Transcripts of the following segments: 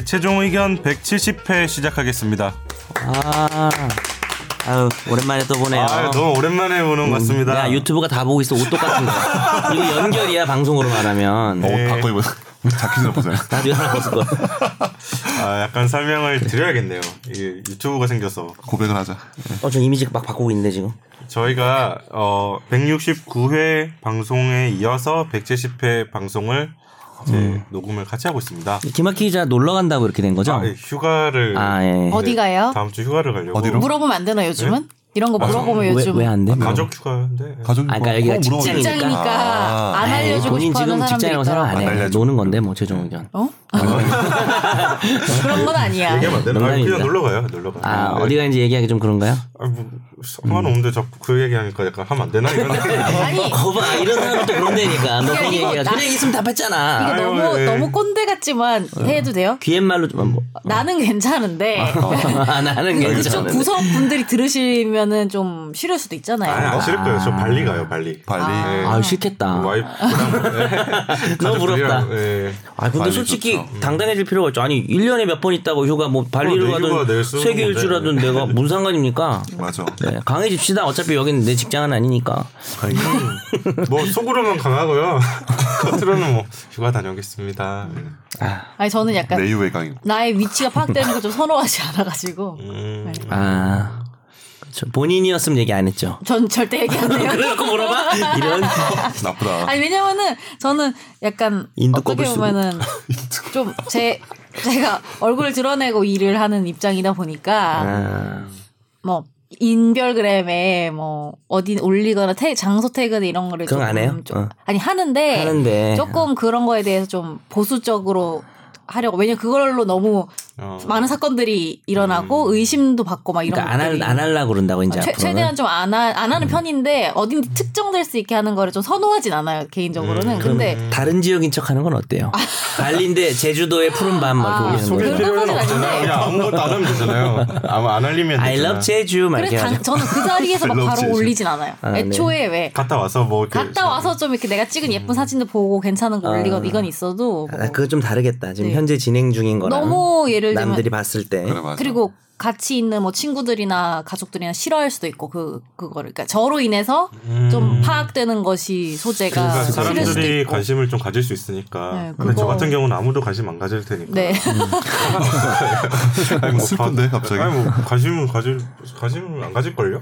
네, 최종 의견 170회 시작하겠습니다. 아, 아유 오랜만에 또 보네요. 아, 너무 오랜만에 보는 것 같습니다. 야 유튜브가 다 보고 있어 옷 똑같은 거. 이거 연결이야 방송으로 말하면. 어, 네. 바꿔 입어. 자켓을 보세요. 나도 하나 벗을 거. 아, 약간 설명을 드려야겠네요. 이게 유튜브가 생겨서 고백을 하자. 어저 이미지 막 바꾸고 있는데 지금. 저희가 어 169회 방송에 이어서 170회 방송을 이제 녹음을 같이 하고 있습니다. 김학기 기자 놀러 간다고 이렇게 된 거죠? 아, 예, 휴가를 아, 예. 어디 가요? 다음 주 휴가를 가려고 어디로? 물어보면 안 되나 요즘은? 이런 거 물어보면 왜 요즘 왜안 돼? 가족 휴가인데 가족이 아, 그러니까 뭐- 여기가 어, 직장이니까. 직장이니까 아, 안 아이, 알려주고 본인 싶어 하는 지금 사람들 직장이라고. 생각 안안 해. 노는 건데 뭐 최종 의견. 어? 그런 건 아니야. 얘기하면 안 되나? 아. 그냥 놀러 가요. 놀러 가. 아 네. 어디 가는지 얘기하기 좀 그런가요? 아, 뭐 상관없는데 자꾸 그 얘기하니까 약간 하면 안 되나 이런 아니 거봐 이런 사람은 또 그런다니까. 너 그러니까 그런 이거 얘기가 나- 그냥 있으면 답했잖아. 이게 아유, 너무 예. 너무 꼰대 같지만 해도 돼요? 귀엔 말로 좀 뭐. 나는 괜찮은데 아, 나는 좀 괜찮은데. 구석 분들이 들으시면은 좀 싫을 수도 있잖아요. 아니 안 싫을 거예요. 저 발리 가요. 발리. 발리. 네. 아 싫겠다. 와이프랑 너무 부럽다. 예. 아 근데 솔직히 좋죠. 당당해질 필요가 있죠. 아니 1년에 몇 번 있다고 휴가 뭐 발리를 어, 내 가든 낼 쓰는 세계 건데. 일주라든 내가 무슨 상관입니까? 맞아. 네, 강해집시다. 어차피 여기는 내 직장은 아니니까. 뭐 속으로만 강하고요. 겉으로는 뭐 휴가 다녀오겠습니다. 아니 저는 약간 내유의 강인. 나의 위치가 파악되는 걸 좀 선호하지 않아가지고 음, 아 그렇죠. 본인이었으면 얘기 안 했죠. 전 절대 얘기 안 해요. 그래놓고 물어봐. 이런 나쁘다. 아니 왜냐면은 저는 약간 인도 어떻게. 보면은 좀 제 제가 얼굴 드러내고 일을 하는 입장이다 보니까 아, 뭐 인별그램에 뭐 어디 올리거나 태, 장소 태그 이런 거를 그건 안 해요? 좀- 어. 아니 하는데, 하는데. 조금 그런 거에 대해서 좀 보수적으로 하려고 왜냐 면 그걸로 너무 어. 많은 사건들이 일어나고 의심도 받고 막 이런 그러니까 안, 것들이 할, 안 하려고 그런다고 이제 최. 최대한 좀 안 안 하는 편인데 어딘지 특정될 수 있게 하는 거를 좀 선호하진 않아요 개인적으로는 근데 다른 지역인 척 하는 건 어때요? 발리인데 제주도의 푸른 밤막 아, 이렇게 소개 올리는 거. 그런 필요는 건 없잖아요. 그냥 아무것도 안 하면 되잖아요. 아마 안 알리면 I love 제주 막 그래서 이렇게 당. 저는 그 자리에서 막 바로 제주. 올리진 않아요 아, 네. 애초에 왜 갔다 와서 뭐 이렇게 갔다 와서 좀 이렇게 내가 찍은 예쁜 사진도 보고 괜찮은 거 올리건 이건 있어도 뭐 아, 그거 좀 다르겠다. 지금 네. 현재 진행 중인 거랑 너무 예를 들면 남들이 봤을 때 그래. 그리고 같이 있는 뭐 친구들이나 가족들이나 싫어할 수도 있고 그 그거를 그러니까 저로 인해서 좀 파악되는 것이 소재가 그러니까 사람들이 있고 관심을 좀 가질 수 있으니까. 네, 근데 저 같은 경우는 아무도 관심 안 가질 테니까. 네 아니, 뭐 슬픈데, 가- 갑자기? 아니 뭐 관심을 가질 관심을 안 가질 걸요?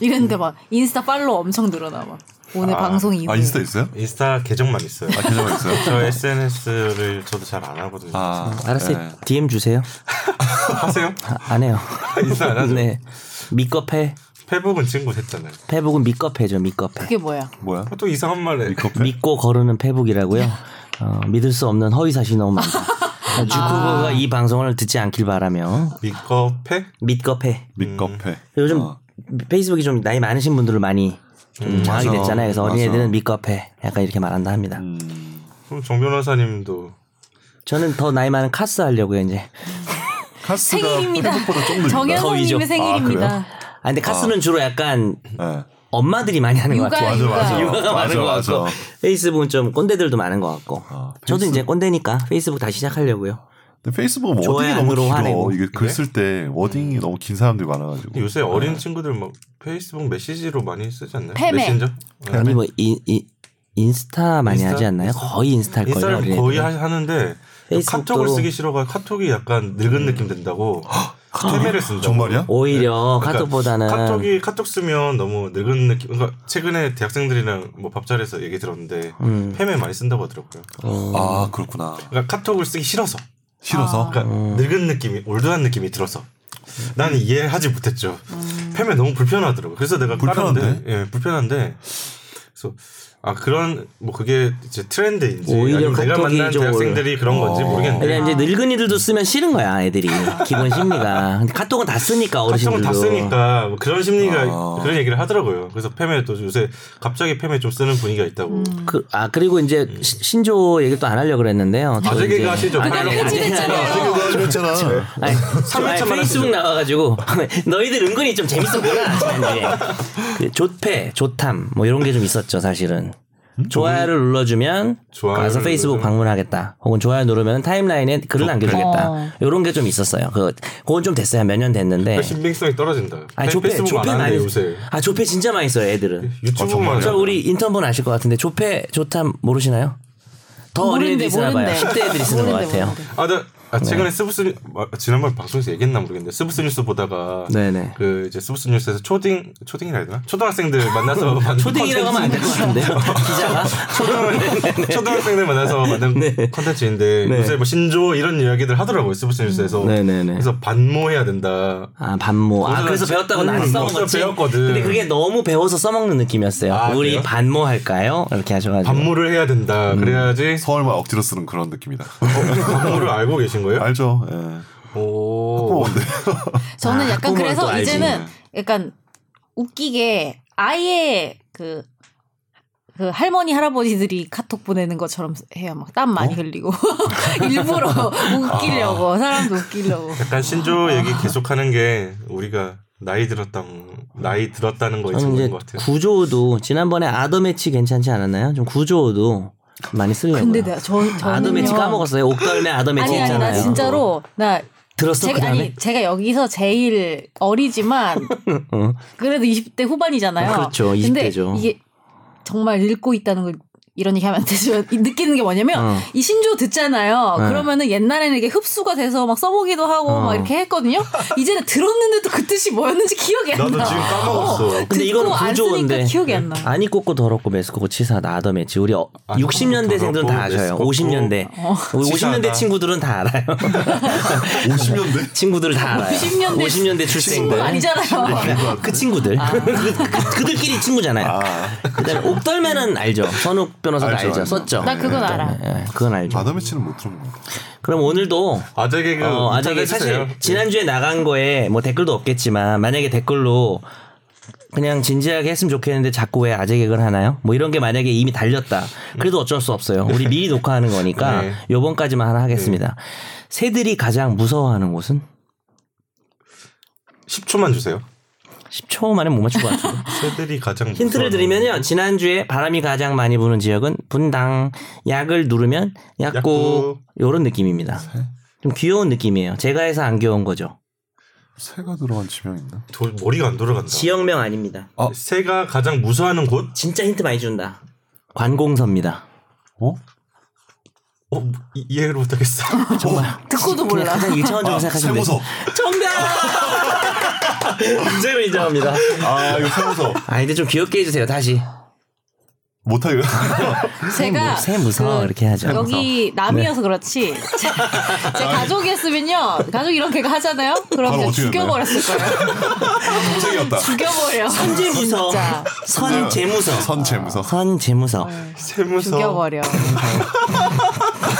이랬는데 막 인스타 팔로우 엄청 늘어나 막 오늘 아, 방송 이후에 아 인스타 있어요? 인스타 계정만 있어요. 아 계정만 있어요? 저 SNS를 저도 잘 안 하거든요. 아 알았어요. 네. DM 주세요. 하세요? 아, 안 해요. 인스타 안 하죠? 네. 믿거페. 페북은 친구 했잖아요. 페북은 믿거페죠. 믿거페. 그게 뭐야 뭐야? 또 이상한 말에 믿거페? 믿고 거르는 페북이라고요. 어, 믿을 수 없는 허위 사실이 너무 많다. 주쿠버가 이 방송을 듣지 않길 바라며 미커페? 믿꺼패. 미커피. 요즘 어. 페이스북이 좀 나이 많으신 분들을 많이 좀 장악이 맞아. 됐잖아요. 그래서 맞아. 어린애들은 믿꺼패 약간 이렇게 말한다 합니다. 음. 그럼 정 변호사님도 저는 더 나이 많은 카스 하려고요 이제. 카스가 생일입니다. 정현호님의 생일입니다 아 근데 카스는 주로 약간 네. 엄마들이 많이 하는 것 육아, 같아요. 맞아, 맞아. 육아가 많은 맞아, 것 맞아. 같고 페이스북은 좀 꼰대들도 많은 것 같고. 아, 저도 페이스- 이제 꼰대니까 페이스북 다시 시작하려고요. 근데 페이스북은 wording이 좋아요, 너무 길어. 화내고. 이게 글 네? 쓸때 wording이 너무 긴 사람들이 많아가지고. 요새 어린 친구들 뭐 페이스북 메시지로 많이 쓰지 않나요? 페메. 메신저? 네. 아니 뭐 인, 인, 인스타 많이 인스타? 하지 않나요? 거의 인스타 할 거예요. 인스타를 어린애들은. 거의 하- 하는데 페이스북도- 카톡을 쓰기 싫어가 카톡이 약간 늙은 느낌 된다고 페메를 쓴다고. 정말이야? 오히려 그러니까 카톡보다는 카톡이 카톡 쓰면 너무 늙은 느낌. 그러니까 최근에 대학생들이랑 뭐 밥자리에서 얘기 들었는데 음. 페메 많이 쓴다고 하더라고요. 아 그렇구나. 그러니까 카톡을 쓰기 싫어서. 싫어서. 그러니까 음. 늙은 느낌이 올드한 느낌이 들어서. 나는 이해하지 못했죠. 페메 너무 불편하더라고. 그래서 내가 불편한데? 깔았는데, 예, 불편한데. 그래서 아 그런 뭐 그게 이제 트렌드인지 오히려 내가 카톡이 만난 좀 대학생들이 그런 건지 어. 모르겠는데. 그냥 이제 늙은이들도 쓰면 싫은 거야 애들이 기본 심리가. 근데 카톡은 다 쓰니까 어르신들도. 카톡은 다 쓰니까 뭐 그런 심리가 아. 그런 얘기를 하더라고요. 그래서 페메 또 요새 갑자기 페메 좀 쓰는 분위기가 있다고. 그, 아 그리고 이제 시- 신조 얘기 또 안 하려고 그랬는데요. 저 아재 개그 이제- 하시죠. 아니, 빨리. 아니. 아니, 아니, 만원 페이스북 나와가지고 너희들 은근히 좀 재밌었구나. 그 조패, 조탐 뭐 이런 게 좀 있었죠 사실은. 좋아요를 눌러주면 좋아요를 가서 페이스북 누르면- 방문하겠다. 혹은 좋아요 누르면 타임라인에 글을 남겨주겠다. 어. 이런 게 좀 있었어요. 그 그건 좀 됐어요. 몇 년 됐는데. 그 신빙성이 떨어진다. 아 페이스북 조페 안 많이 요새 아 조페 진짜 많이 써요 애들은. 유튜브만 정말요? 저 우리 인턴분 아실 것 같은데 조페 조탐 모르시나요? 더 모르는데, 어린 애들이 쓰나 봐요. 모르는데. 10대 애들이 쓰는 것 모르는데, 같아요. 모르는데. 아, 나 아, 네. 최근에 스브스 뉴- 아, 지난번 방송에서 얘기했나 모르겠는데 스브스 뉴스 보다가 네네. 그 이제 스브스 뉴스에서 초딩 초딩이라 해야 되나 초등학생들 만나서 초딩이라고 하면 안 될 것 같은데요. 기자가 초등- 초등학생들 만나서 만든 컨텐츠인데 네. 요새 뭐 신조 이런 이야기들 하더라고요 스브스 뉴스에서 네네네. 그래서 반모해야 된다. 아 반모. 아 그래서 지- 배웠다고 음, 나는 거기서 써먹었지. 배웠거든. 근데 그게 너무 배워서 써먹는 느낌이었어요. 아, 우리 그래요? 반모 할까요? 이렇게 하셔가지고. 반모를 해야 된다. 음. 그래야지 서울말 억지로 쓰는 그런 느낌이다. 반모를 알고 계신 거예요? 알죠? 예. 오. 학부모인데. 아, 저는 약간 그래서. 이제는 약간 웃기게 아예 그, 그 할머니 할아버지들이 카톡 보내는 것처럼 해요. 막땀 어? 많이 흘리고 일부러 웃기려고 아. 사람도 웃기려고. 약간 신조 얘기 계속하는 게 우리가 나이 들었다 나이 들었다는 거에 저는 증거인 것 같아요. 구조도 지난번에 아더 매치 괜찮지 않았나요? 좀 구조도 많이 쓰려고요. 근데 내가 저 저는요. 아더 매치 까먹었어요. 옥덜매 아더 매치 아니 아니 있잖아요. 나 진짜로 나 들었어 제가? 아니 제가 여기서 제일 어리지만 어. 그래도 20대 후반이잖아요. 그렇죠. 근데 20대 죠. 이게 정말 늙고 있다는 걸 이런 얘기 하면 안 되지만 이 느끼는 게 뭐냐면 어. 이 신조 듣잖아요. 네. 그러면은 옛날에는 이게 흡수가 돼서 막 써보기도 하고 어. 막 이렇게 했거든요. 이제는 들었는데도 그 뜻이 뭐였는지 기억이 안 나도 나. 지금 까먹었어. 근데 듣고 이거는 안 구조인데 쓰니까 기억이 안 나. 아니 꽂고 더럽고 메스코고 치사하다 아더 매치 우리 어, 60년대생들은 다 더럽고 아셔요. 메스코고. 50년대 우리 50년대 치사하다. 친구들은 다 알아요. 50년대? 친구들 다 알아요. 50년대 50년대 친구 출생들 아니잖아요. 그 친구들 그, 그, 들끼리 친구잖아요. 아, 그다음에 옥덜매는 알죠. 선욱 변호사도 알죠, 알죠. 알죠. 썼죠. 나 그건 알아. 예, 그건 알죠. 아더매치는 못 들어본 것 같아. 그럼 오늘도 아재 개그 어, 해주세요. 사실 지난주에 나간 거에 뭐 댓글도 없겠지만 만약에 댓글로 그냥 진지하게 했으면 좋겠는데 자꾸 왜 아재 개그를 하나요? 뭐 이런 게 만약에 이미 달렸다. 그래도 어쩔 수 없어요. 우리 미리 녹화하는 거니까 네. 요번까지만 하나 하겠습니다. 새들이 가장 무서워하는 곳은 10초만 주세요. 10초 만에 못 맞출 것 같은데. 새들이 가장 힌트를 드리면요. 지난주에 바람이 가장 많이 부는 지역은 분당. 약을 누르면 약국. 요런 느낌입니다. 좀 귀여운 느낌이에요. 제가 해서 안 귀여운 거죠. 새가 들어간 지명 있나? 도, 머리가 안 돌아간다. 지역명 아닙니다. 어? 새가 가장 무서워하는 곳? 진짜 힌트 많이 준다. 관공서입니다. 어? 어 이- 이해를 못하겠어. 정말 듣고도 그냥 몰라. 가장 일차원적으로 아, 생각하시면. 세무서. 정답! 문제로 인정합니다. 아, 이거 세무서. 아, 이제 좀 귀엽게 해주세요. 다시. 못하게. 제가 새 무서워 그 이렇게 하죠. 여기 남이어서 그렇지. 제, 제 가족이었으면요. 가족 이런 개그 하잖아요. 그럼 죽여버렸을 거예요. 동생이었다. 죽여버려. 선제무서. 진짜. 선제무서. 선재무서. 선제무서. 새무서. 죽여버려.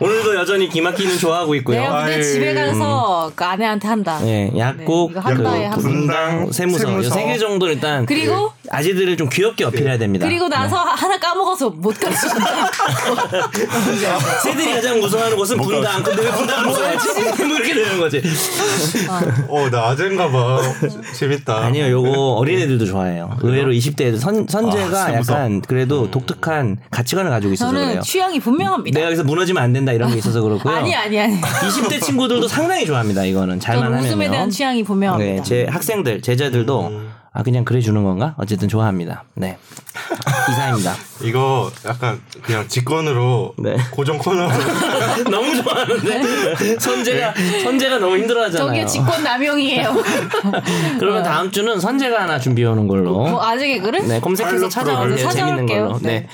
오늘도 여전히 기막히는 좋아하고 있고요. 내가 근데 아이, 집에 가서 그 아내한테 한다. 네, 약국, 네, 이거 한 달에 한 번. 분당, 세무서. 세무서. 이세 개 정도 일단 그리고 아재들을 좀 귀엽게 어필해야 됩니다. 그리고 나서 하나 까먹어서 못 가르친다. 새들이 가장 무서워하는 곳은 분당. 근데 왜 분당 무서워하지? 뭐 이렇게 되는 거지. 어나 아재인가 봐. 재밌다. 아니요, 요거 어린애들도 좋아해요. 의외로 20대에도 선, 선재가 아, 세무서. 약간 그래도 독특한 가치관을 가지고 있어서 저는 그래요. 취향이 분명합니다. 내가 여기서 무너지면 안 된다 이런 게 있어서 그렇고요. 아니 아니 아니. 20대 친구들도 상당히 좋아합니다. 이거는 잘만 저는 웃음에. 대한 취향이 분명합니다. 네, 제 학생들, 제자들도 아 그냥 그래 주는 건가? 어쨌든 좋아합니다. 네. 이상입니다. 이거 약간 그냥 직권으로 네. 고정 코너. 너무 좋아하는데 선재가 선재가 너무 힘들어하잖아요. 저게 직권 남용이에요. 그러면 다음 주는 선재가 하나 준비해 오는 걸로. 뭐 아재 개그를 네, 검색해서 찾아오세요. 재밌는 걸로. 찾아올게요. 네.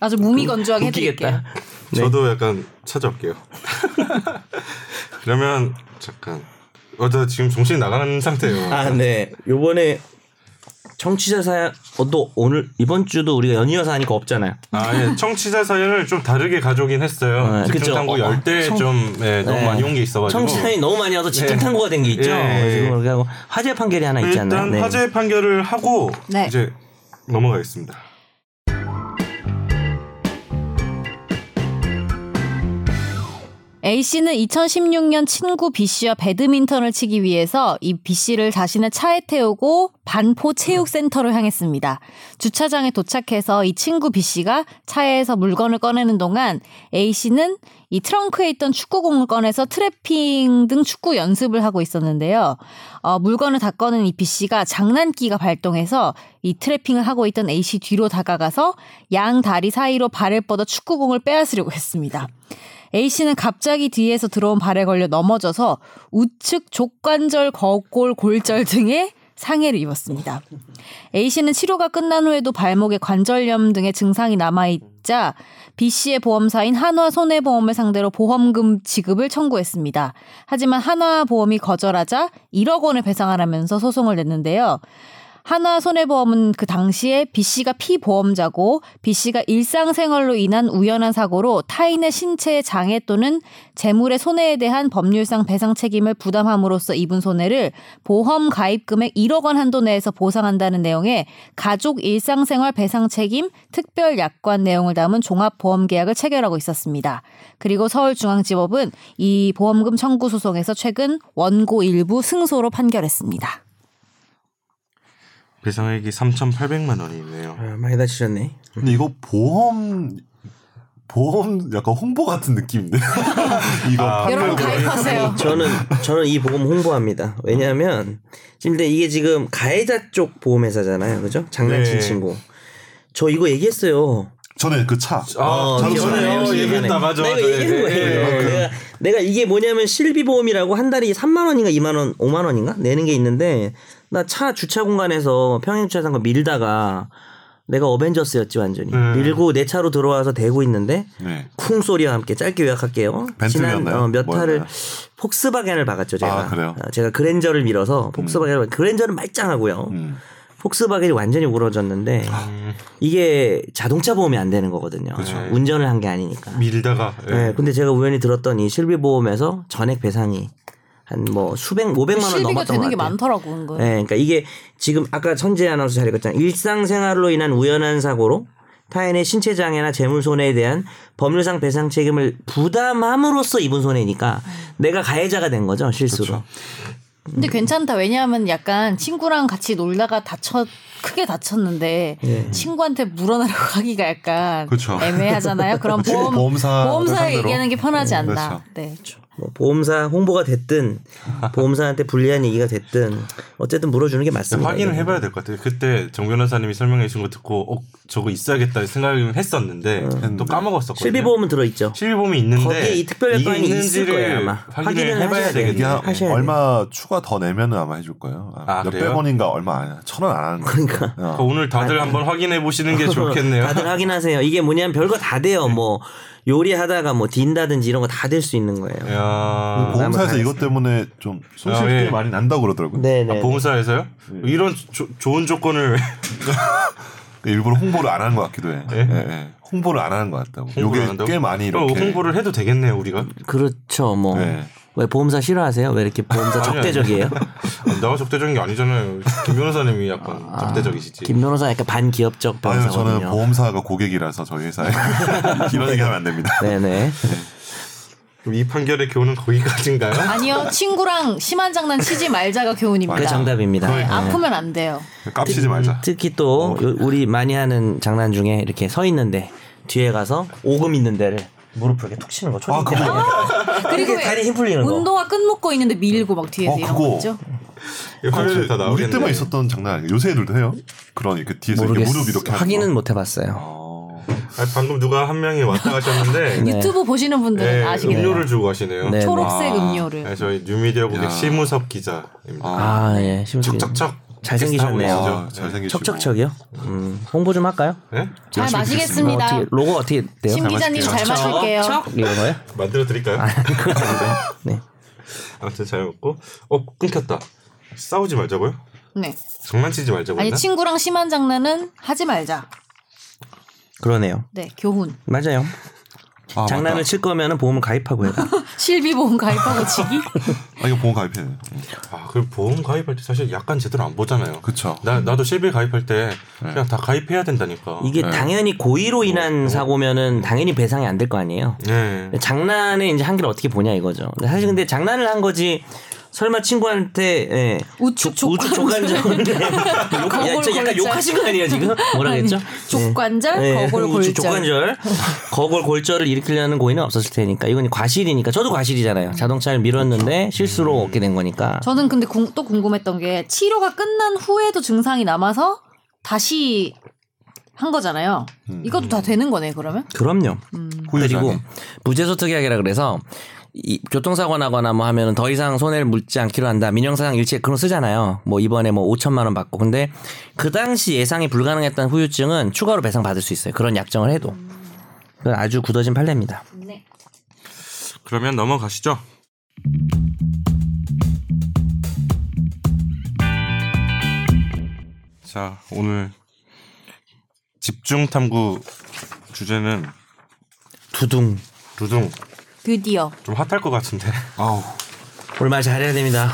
아주 무미건조하게 해드릴게요. 웃기겠다. 네. 저도 약간 찾아올게요. 그러면 잠깐. 어 저 지금 정신 이 나가는 상태예요. 아, 네. 요번에 청취자 사연 어, 또 오늘 이번 주도 우리가 연이어서 하니까 없잖아요. 아, 예. 청취자 사연을 좀 다르게 가져오긴 했어요. 네, 그쵸. 집중탐구 어, 열대 청- 좀 예, 너무 네. 많이 온 게 있어가지고. 청취자이 너무 많이 와서 집중 네. 탐구가 된 게 있죠. 예. 지금 그렇게 하고 화재 판결이 하나 있지 않나요? 일단 네. 화재 판결을 하고 네. 이제 넘어가겠습니다. A 씨는 2016년 친구 B 씨와 배드민턴을 치기 위해서 이 B 씨를 자신의 차에 태우고 반포 체육센터로 향했습니다. 주차장에 도착해서 이 친구 B 씨가 차에서 물건을 꺼내는 동안 A 씨는 이 트렁크에 있던 축구공을 꺼내서 트래핑 등 축구 연습을 하고 있었는데요. 어, 물건을 다 꺼낸 이 B 씨가 장난기가 발동해서 이 트래핑을 하고 있던 A 씨 뒤로 다가가서 양 다리 사이로 발을 뻗어 축구공을 빼앗으려고 했습니다. A 씨는 갑자기 뒤에서 들어온 발에 걸려 넘어져서 우측 족관절, 거골, 골절 등의 상해를 입었습니다. A 씨는 치료가 끝난 후에도 발목에 관절염 등의 증상이 남아있자 B 씨의 보험사인 한화 손해보험을 상대로 보험금 지급을 청구했습니다. 하지만 한화 보험이 거절하자 1억 원을 배상하라면서 소송을 냈는데요. 하나 손해보험은 그 당시에 B 씨가 피보험자고 B 씨가 일상생활로 인한 우연한 사고로 타인의 신체의 장애 또는 재물의 손해에 대한 법률상 배상 책임을 부담함으로써 입은 손해를 보험 가입 금액 1억 원 한도 내에서 보상한다는 내용의 가족 일상생활 배상 책임 특별 약관 내용을 담은 종합보험 계약을 체결하고 있었습니다. 그리고 서울중앙지법은 이 보험금 청구 소송에서 최근 원고 일부 승소로 판결했습니다. 배상액이 3,800만 원이네요. 아, 많이 다치셨네. 근데 이거 보험 보험 약간 홍보 같은 느낌인데. 이거 아, 여러분 가입하세요. 저는 저는 이 보험 홍보합니다. 왜냐하면 지금 근데 이게 지금 가해자 쪽 보험회사잖아요, 그죠? 장난친 네. 친구. 저 이거 얘기했어요. 전에 그 차. 아, 저도 전에 얘기했다. 맞아, 내가. 얘기한 예, 거예요. 예, 예. 내가, 내가 이게 뭐냐면 실비보험이라고 한 달에 3만 원인가 2만 원, 5만 원인가 내는 게 있는데 나 차 주차 공간에서 평행 주차장 거 밀다가 내가 어벤져스였지 완전히 음. 밀고 내 차로 들어와서 대고 있는데 네. 쿵 소리와 함께 짧게 요약할게요. 지난 어, 몇 뭐였나요? 타를 폭스바겐을 박았죠 제가. 아, 그래요? 어, 제가 그랜저를 밀어서 폭스바겐을 그랜저는 말짱하고요. 음. 폭스바겐이 완전히 우러졌는데 음, 이게 자동차 보험이 안 되는 거거든요. 그렇죠. 운전을 한 게 아니니까. 밀다가 예. 네, 근데 제가 우연히 들었던 이 실비 보험에서 전액 배상이 한 뭐 수백, 오백만 원 넘었던 것 되는 게 같아요. 많더라고 은근. 네, 그러니까 이게 지금 아까 천재 아나운서 잘 읽었잖아요. 일상생활로 인한 우연한 사고로 타인의 신체 장애나 재물 손해에 대한 법률상 배상 책임을 부담함으로써 입은 손해니까 내가 가해자가 된 거죠 실수로. 그렇죠. 근데 괜찮다. 왜냐하면 약간 친구랑 같이 놀다가 다쳐 크게 다쳤는데 예. 친구한테 물어나려고 하기가 약간 그렇죠. 애매하잖아요. 그럼 그치, 보험 보험사 보험사에 상대로. 얘기하는 게 편하지 않나. 그렇죠. 네. 뭐 보험사 홍보가 됐든 보험사한테 불리한 얘기가 됐든 어쨌든 물어주는 게 맞습니다. 확인을 이거는. 해봐야 될 것 같아요. 그때 정 변호사님이 설명해 주신 거 듣고 어 저거 있어야겠다 생각을 했었는데 또 까먹었었거든요. 실비보험은 들어있죠. 실비보험이 있는데 거기에 이 특별 이게 약관이 있을 거예요, 아마. 확인을 확인을 해봐야 되겠네요. 얼마 추가 더 내면은 아마 해줄 거예요. 아, 몇백 그래요? 원인가 얼마 안 해. 천원 안 하는 거. 그러니까. 어. 오늘 다들 한번 확인해 보시는 게 좋겠네요. 다들 확인하세요. 이게 뭐냐면 별거 다 돼요. 뭐 요리하다가 뭐 딘다든지 이런 거 다 될 수 있는 거예요. 야, 보험사에서 이것 때문에 좀 손실 아, 예. 꽤 많이 난다고 그러더라고요. 네네. 아, 보험사에서요? 이런 조- 좋은 조건을 일부러 홍보를 안 하는 것 같기도 해. 예? 예, 예. 홍보를 안 하는 것 같다고. 요게? 꽤 많이 이렇게 홍보를 해도 되겠네요 우리가. 그렇죠. 뭐. 네. 왜 보험사 싫어하세요? 왜 이렇게 보험사 적대적이에요? 아, 내가 적대적인 게 아니잖아요. 김 변호사님이 약간 적대적이시지. 김 변호사 약간 반기업적 변호사거든요. 저는 보험사가 고객이라서 저희 회사에 이런 얘기하면 안 됩니다. 네네. 그럼 이 판결의 교훈은 거기까지인가요? 아니요. 친구랑 심한 장난 치지 말자가 교훈입니다. 그 정답입니다. 네, 네. 아프면 안 돼요. 깝치지 말자. 특히 또 요- 우리 많이 하는 장난 중에 이렇게 서 있는데 뒤에 가서 오금 있는 데를 무릎을 이렇게 툭 치는 거. 아 초딩 때. 그거 그리고 이렇게 다리 힘 풀리는 거. 운동화 끈 묶고 있는데 밀고 막 뒤에서 어, 이런 그거. 거 있죠. 화면에 다 우리. 때만 있었던 장난 아니에요. 요새 애들도 해요? 그러니 그 뒤에서 이렇게 모르겠 무릎 이렇게 확인은 거. 못 해봤어요. 어. 아니, 방금 누가 한 명이 왔다 가셨는데 네. 유튜브 보시는 분들은 네, 아시겠네요. 음료를 주고 가시네요. 네. 초록색 아. 음료를. 네, 저희 뉴미디어 고객 야. 심우섭 기자입니다. 아 예. 심지어 척척척 잘생기셨네요. 하고 아? 잘생기시고. 척척척이요. 음, 홍보 좀 할까요? 네? 잘 마시겠습니다. 어떻게 로고 어떻게 돼요? 심 기자님 잘 마실게요. 마실게요. 척 이런 거요? 만들어 드릴까요? 네. 아무튼 잘 먹고 어 끊겼다. 싸우지 말자고요? 네. 장난치지 말자고 아니? 친구랑 심한 장난은 하지 말자. 그러네요. 네, 교훈. 맞아요. 아, 장난을 맞다. 칠 거면은 보험을 가입하고 해라. 실비 보험 가입하고 지기? 아 이거 보험 가입해야 돼. 아, 그럼 보험 가입할 때 사실 약간 제대로 안 보잖아요. 그쵸. 나 나도 실비 가입할 때 그냥 다 가입해야 된다니까. 이게 네. 당연히 고의로 인한 사고면은 당연히 배상이 안 될 거 아니에요. 네. 장난의 이제 한계를 어떻게 보냐 이거죠. 사실 근데 장난을 한 거지. 설마 친구한테 예. 우측 조- 우측 조관절 욕, 야, 저 약간 골절. 욕하신 거 아니에요 지금? 뭐라 그랬죠? 족관절, 네, 거골 우측 골절. 족관절, 거골 골절을 일으키려는 고의는 없었을 테니까 이건 과실이니까 저도 과실이잖아요. 자동차를 밀었는데 실수로 얻게 된 거니까. 저는 근데 궁- 또 궁금했던 게 치료가 끝난 후에도 증상이 남아서 다시 한 거잖아요. 이것도 다 되는 거네 그러면? 그럼요. 후유장애. 그리고 무죄소 특약이라 그래서 이 교통사고 나거나 뭐 하면은 더 이상 손해를 묻지 않기로 한다. 민영사상 일체 그런 거 쓰잖아요. 뭐 이번에 뭐 5천만 원 받고. 근데 그 당시 예상이 불가능했던 후유증은 추가로 배상 받을 수 있어요. 그런 약정을 해도. 그건 아주 굳어진 판례입니다. 네. 그러면 넘어가시죠. 자, 오늘 집중 탐구 주제는 두둥. 두둥 드디어 좀 핫할 것 같은데. 아우. 올말 잘해야 됩니다.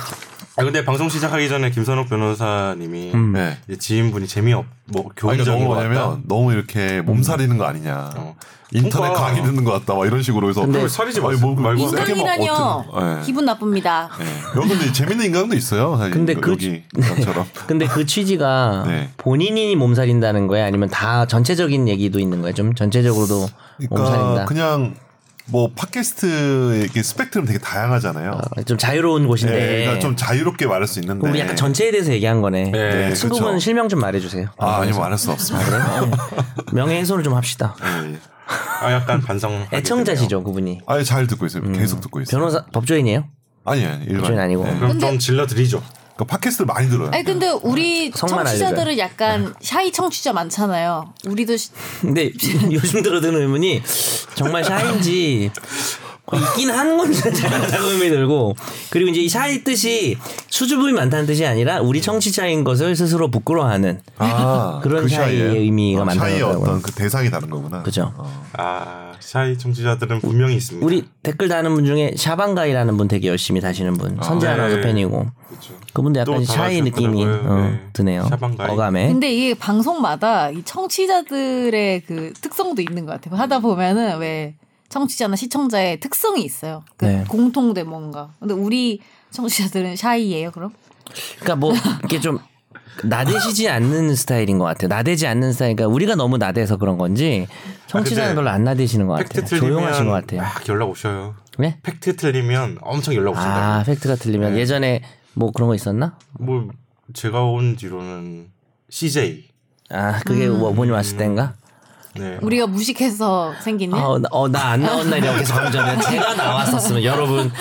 아 근데 방송 시작하기 전에 김선욱 변호사님이 네. 이제 지인분이 재미없 뭐 교훈적인 너무 것 같다. 너무 이렇게 몸살이는 거 아니냐. 어. 인터넷 통과. 강의 듣는 것 같다. 막 이런 식으로 해서. 살이지 아니. 뭐, 말고 인간이라뇨. 어떤- 네. 기분 나쁩니다. 네. 여기 근데 재밌는 인간도 있어요. 사실 근데 그- 여기 것처럼. 근데 그 취지가 네. 본인이 몸살인다는 거야? 아니면 다 전체적인 얘기도 있는 거야? 좀 전체적으로도 그러니까 몸살인다. 그냥 뭐 팟캐스트의 스펙트럼 되게 다양하잖아요. 어, 좀 자유로운 곳인데. 네, 그러니까 좀 자유롭게 말할 수 있는데. 우리 약간 전체에 대해서 얘기한 거네. 네, 친구분 그렇죠. 실명 좀 말해주세요. 아, 아니 말할 수 없습니다. 명예 훼손을 좀 합시다. 네, 예. 아 약간 반성. 애청자시죠, 그분이. 아니 잘 듣고 있어요. 계속 듣고 있어요. 변호사 법조인이에요? 아니 아니 일반. 법조인 아니고. 네. 그럼 좀 질러 드리죠. 그러니까 팟캐스트를 많이 들어요. 아니 근데 우리 성만 청취자들은 약간 샤이 청취자 많잖아요. 우리도 시- 근데 요즘 들어 드는 의문이 정말 shy인지 있긴 하는 건지 자꾸 의문이 들고 그리고 이제 이 shy 뜻이 수줍음이 많다는 뜻이 아니라 우리 청취자인 것을 스스로 부끄러워하는 아, 그런 shy의 shy예요? 의미가 어, 많다는 shy의. 어떤 그 대상이 다른 거구나. 그죠. 어. 아 shy 청취자들은 분명히 있습니다. 우리 댓글 다는 분 중에 샤방가이라는 분 되게 열심히 다시는 분 선재 네. 아나운서 팬이고 그렇죠. 그분도 약간 또 shy 느낌이. 어, 네. 드네요. 샤방가이. 어감에. 근데 이게 방송마다 이 청취자들의 그 특성도 있는 것 같아요. 하다 보면은 왜 청취자나 시청자의 특성이 있어요. 그 네. 공통된 뭔가. 근데 우리 청취자들은 shy예요, 그럼? 그러니까 뭐 이렇게 좀 나대시지 않는 스타일인 것 같아요. 나대지 않는 스타일. 그러니까 우리가 너무 나대서 그런 건지 청취자는 아, 별로 안 나대시는 것 같아요. 틀리면 조용하신 것 같아요. 막 연락 오셔요. 네? 팩트 틀리면 엄청 연락 오신다. 아 팩트가 틀리면 네. 예전에 뭐 그런 거 있었나? 뭐 제가 온 뒤로는 CJ. 아 그게 음. 뭐 본인 왔을 때인가? 네. 우리가 무식해서 생긴 일? 어나 안 나왔나 이라고 계속 하면 제가 나왔었으면 여러분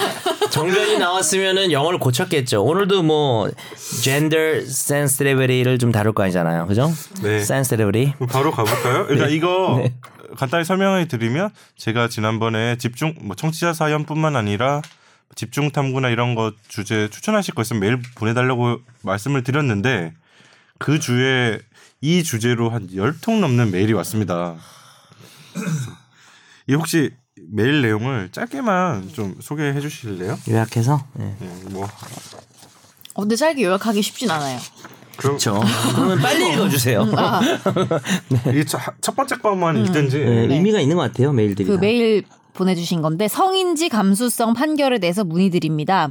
정변이 나왔으면은 영어를 고쳤겠죠. 오늘도 뭐 gender sensitivity를 좀 다룰 거 아니잖아요, 그죠? 네. sensitivity. 바로 가볼까요? 그러니까 이거 네. 간단히 설명해 드리면 제가 지난번에 집중 뭐 청취자 사연뿐만 아니라 집중 탐구나 이런 거 주제 추천하실 거 있으면 메일 보내달라고 말씀을 드렸는데 그 주에 이 주제로 한 열 통 넘는 메일이 왔습니다. 이 혹시 메일 내용을 짧게만 좀 소개해 주실래요? 요약해서. 네. 네, 뭐 어, 근데 짧게 요약하기 쉽진 않아요. 그렇죠. 그러면 빨리 읽어주세요. 아, 이첫 번째 것만 읽든지 네, 의미가 있는 것 같아요 메일들이. 그 메일 보내주신 건데 성인지 감수성 판결에 대해서 문의드립니다.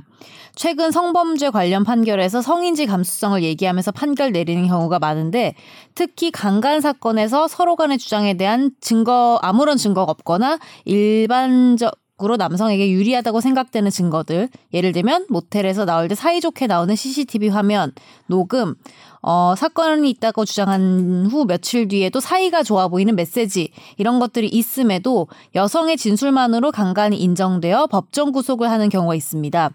최근 성범죄 관련 판결에서 성인지 감수성을 얘기하면서 판결 내리는 경우가 많은데 특히 강간 사건에서 서로 간의 주장에 대한 증거 아무런 증거가 없거나 일반적 으로 남성에게 유리하다고 생각되는 증거들 예를 들면 모텔에서 나올 때 사이좋게 나오는 CCTV 화면 녹음 어, 사건이 있다고 주장한 후 며칠 뒤에도 사이가 좋아 보이는 메시지 이런 것들이 있음에도 여성의 진술만으로 강간이 인정되어 법정 구속을 하는 경우가 있습니다.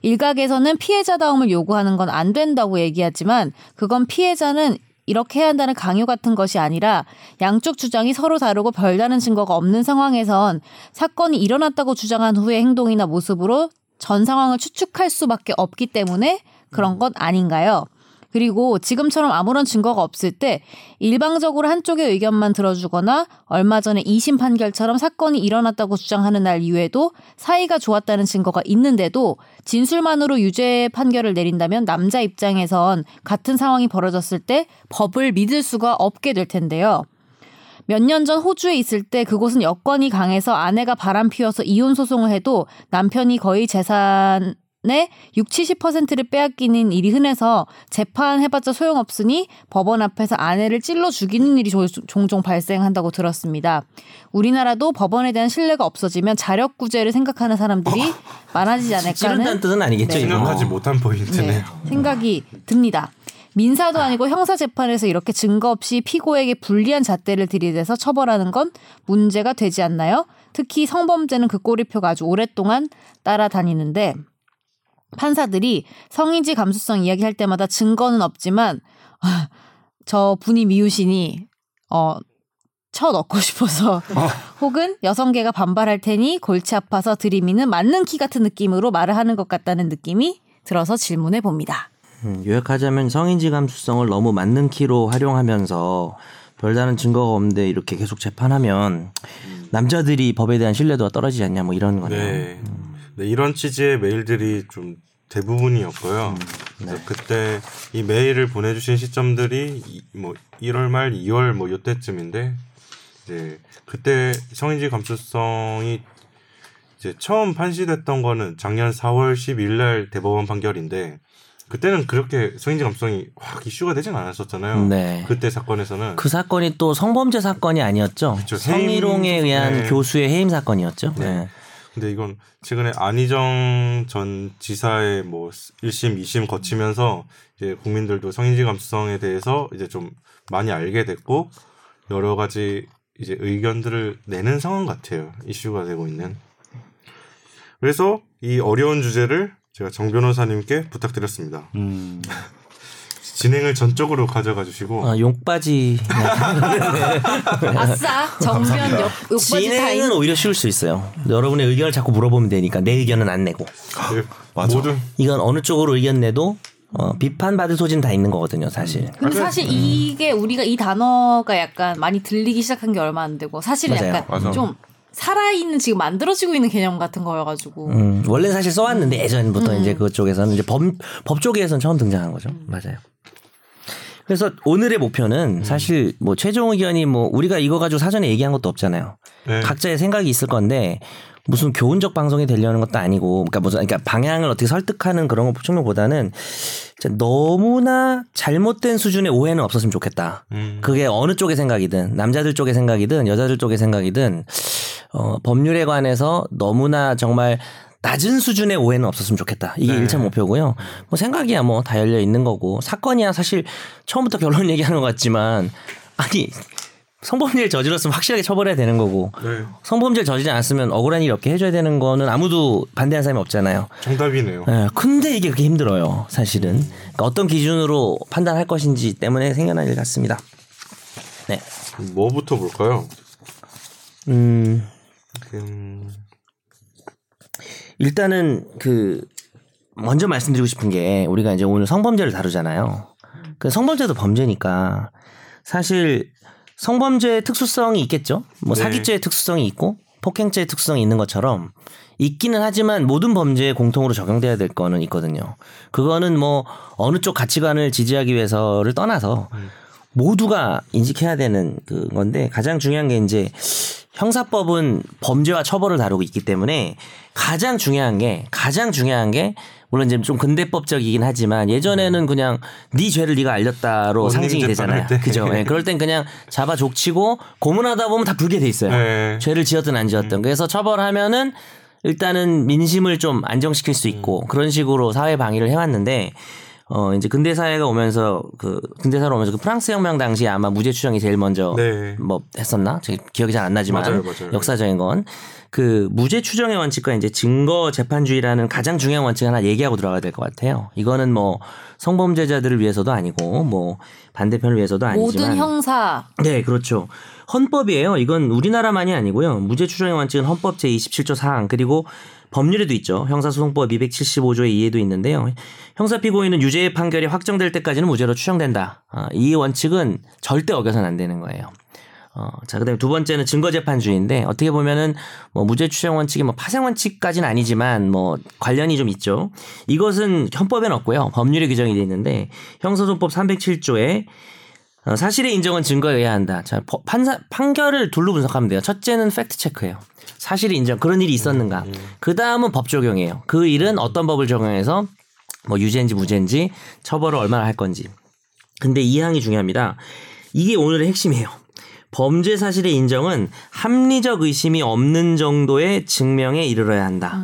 일각에서는 피해자다움을 요구하는 건 안 된다고 얘기하지만 그건 피해자는 이렇게 해야 한다는 강요 같은 것이 아니라 양쪽 주장이 서로 다르고 별다른 증거가 없는 상황에선 사건이 일어났다고 주장한 후의 행동이나 모습으로 전 상황을 추측할 수밖에 없기 때문에 그런 것 아닌가요? 그리고 지금처럼 아무런 증거가 없을 때 일방적으로 한쪽의 의견만 들어주거나 얼마 전에 2심 판결처럼 사건이 일어났다고 주장하는 날 이후에도 사이가 좋았다는 증거가 있는데도 진술만으로 유죄 판결을 내린다면 남자 입장에선 같은 상황이 벌어졌을 때 법을 믿을 수가 없게 될 텐데요. 몇년전 호주에 있을 때 그곳은 여건이 강해서 아내가 바람 피워서 이혼 소송을 해도 남편이 거의 재산 의 6, 70%를 빼앗기는 일이 흔해서 재판해봤자 소용없으니 법원 앞에서 아내를 찔러 죽이는 일이 조- 종종 발생한다고 들었습니다. 우리나라도 법원에 대한 신뢰가 없어지면 자력구제를 생각하는 사람들이 많아지지 않을까 찌른다는 하는 뜻은 아니겠죠. 네. 생각하지 못한 포인트네요. 네, 생각이 듭니다. 민사도 아니고 형사 재판에서 이렇게 증거 없이 피고에게 불리한 잣대를 들이대서 처벌하는 건 문제가 되지 않나요? 특히 성범죄는 그 꼬리표가 아주 오랫동안 따라다니는데 판사들이 성인지 감수성 이야기할 때마다 증거는 없지만 아, 저 분이 미우시니 어, 쳐 넣고 싶어서 혹은 여성계가 반발할 테니 골치 아파서 들이미는 맞는 키 같은 느낌으로 말을 하는 것 같다는 느낌이 들어서 질문해 봅니다. 음, 요약하자면 성인지 감수성을 너무 맞는 키로 활용하면서 별다른 증거가 없는데 이렇게 계속 재판하면 남자들이 법에 대한 신뢰도가 떨어지지 않냐 뭐 이런 거네요. 네. 네, 이런 취지의 메일들이 좀 대부분이었고요. 그래서 그때 이 메일을 보내주신 시점들이 이- 뭐 1월 말 2월 뭐 요때쯤인데 이제 그때 성인지 감수성이 이제 처음 판시됐던 거는 작년 4월 12일 날 대법원 판결인데 그때는 그렇게 성인지 감수성이 확 이슈가 되진 않았었잖아요. 네. 그때 사건에서는 그 사건이 또 성범죄 사건이 아니었죠. 그쵸, 성희롱에 해임- 의한 네. 교수의 해임 사건이었죠. 네. 네. 근데 이건 최근에 안희정 전 지사의 뭐 1심, 2심 거치면서 이제 국민들도 성인지 감수성에 대해서 이제 좀 많이 알게 됐고 여러 가지 이제 의견들을 내는 상황 같아요. 이슈가 되고 있는. 그래서 이 어려운 주제를 제가 정 변호사님께 부탁드렸습니다. 음. 진행을 전적으로 가져가 주시고 아, 용바지. 아싸 정면 욕, 욕바지 진행은 타임. 오히려 쉬울 수 있어요. 여러분의 의견을 자꾸 물어보면 되니까 내 의견은 안 내고. 네, 맞아. 모든 이건 어느 쪽으로 의견 내도 어, 비판받을 소지는 다 있는 거거든요, 사실. 근데 사실 이게 우리가 이 단어가 약간 많이 들리기 시작한 게 얼마 안 되고 사실은 맞아요. 약간 맞아. 좀 살아있는 지금 만들어지고 있는 개념 같은 거여가지고 음, 원래 사실 써왔는데 예전부터 이제 그쪽에서는 이제 법, 법 쪽에서는 처음 등장한 거죠. 맞아요. 그래서 오늘의 목표는 사실 뭐 최종 의견이 뭐 우리가 이거 가지고 사전에 얘기한 것도 없잖아요. 네. 각자의 생각이 있을 건데 무슨 교훈적 방송이 되려는 것도 아니고 그러니까 무슨 그러니까 방향을 어떻게 설득하는 그런 것 측면보다는 진짜 너무나 잘못된 수준의 오해는 없었으면 좋겠다. 음, 그게 어느 쪽의 생각이든 남자들 쪽의 생각이든 여자들 쪽의 생각이든 어, 법률에 관해서 너무나 정말 낮은 수준의 오해는 없었으면 좋겠다. 이게 네. 일 1차 목표고요. 뭐 생각이야 뭐 다 열려 있는 거고 사건이야 사실 처음부터 결론 얘기하는 것 같지만 아니 성범죄를 저질렀으면 확실하게 처벌해야 되는 거고 네, 성범죄를 저지르지 않았으면 억울한 일 없게 해줘야 되는 거는 아무도 반대하는 사람이 없잖아요. 정답이네요. 예, 근데 이게 그렇게 힘들어요, 사실은. 그러니까 어떤 기준으로 판단할 것인지 때문에 생겨난 일 같습니다. 네. 뭐부터 볼까요? 음, 음, 일단은 그 먼저 말씀드리고 싶은 게 우리가 이제 오늘 성범죄를 다루잖아요. 그 성범죄도 범죄니까 사실 성범죄의 특수성이 있겠죠. 뭐 네. 사기죄의 특수성이 있고 폭행죄의 특수성이 있는 것처럼 있기는 하지만 모든 범죄에 공통으로 적용돼야 될 거는 있거든요. 그거는 뭐 어느 쪽 가치관을 지지하기 위해서를 떠나서 모두가 인식해야 되는 그 건데 가장 중요한 게 이제 형사법은 범죄와 처벌을 다루고 있기 때문에 가장 중요한 게 가장 중요한 게 물론 이제 좀 근대법적이긴 하지만 예전에는 그냥 네 죄를 네가 알렸다로 상징이 되잖아요. 그죠? 예, 그럴 땐 그냥 잡아 족치고 고문하다 보면 다 불게 돼 있어요. 네. 죄를 지었든 안 지었든. 그래서 처벌하면은 일단은 민심을 좀 안정시킬 수 있고 음. 그런 식으로 사회 방위를 해왔는데 어 이제 근대 사회가 오면서 그 근대 사로 오면서 그 프랑스 혁명 당시에 아마 무죄 추정이 제일 먼저 네. 뭐 했었나? 제 기억이 잘 안 나지만 맞아요, 맞아요. 역사적인 건 그 무죄 추정의 원칙과 이제 증거 재판주의라는 가장 중요한 원칙 하나 얘기하고 들어가야 될 것 같아요. 이거는 뭐 성범죄자들을 위해서도 아니고 뭐 반대편을 위해서도 아니지만 모든 형사 네, 그렇죠. 헌법이에요. 이건 우리나라만이 아니고요. 무죄 추정의 원칙은 헌법 제 27조 4항 그리고 법률에도 있죠. 형사소송법 275조의 2에도 있는데요. 형사 피고인은 유죄의 판결이 확정될 때까지는 무죄로 추정된다. 아, 이 원칙은 절대 어겨서는 안 되는 거예요. 어, 자, 그 다음에 두 번째는 증거재판주의인데, 어떻게 보면은, 뭐, 무죄 추정 원칙이 뭐, 파생 원칙까지는 아니지만, 뭐, 관련이 좀 있죠. 이것은 헌법엔 없고요. 법률에 규정이 되어 있는데, 형사소송법 307조에, 어, 사실의 인정은 증거에 의해야 한다. 자, 법- 판사, 판결을 둘로 분석하면 돼요. 첫째는 팩트 체크예요. 사실의 인정, 그런 일이 있었는가. 그 다음은 법 적용이에요. 그 일은 어떤 법을 적용해서, 뭐, 유죄인지 무죄인지, 처벌을 얼마나 할 건지. 근데 이 항이 중요합니다. 이게 오늘의 핵심이에요. 범죄 사실의 인정은 합리적 의심이 없는 정도의 증명에 이르러야 한다.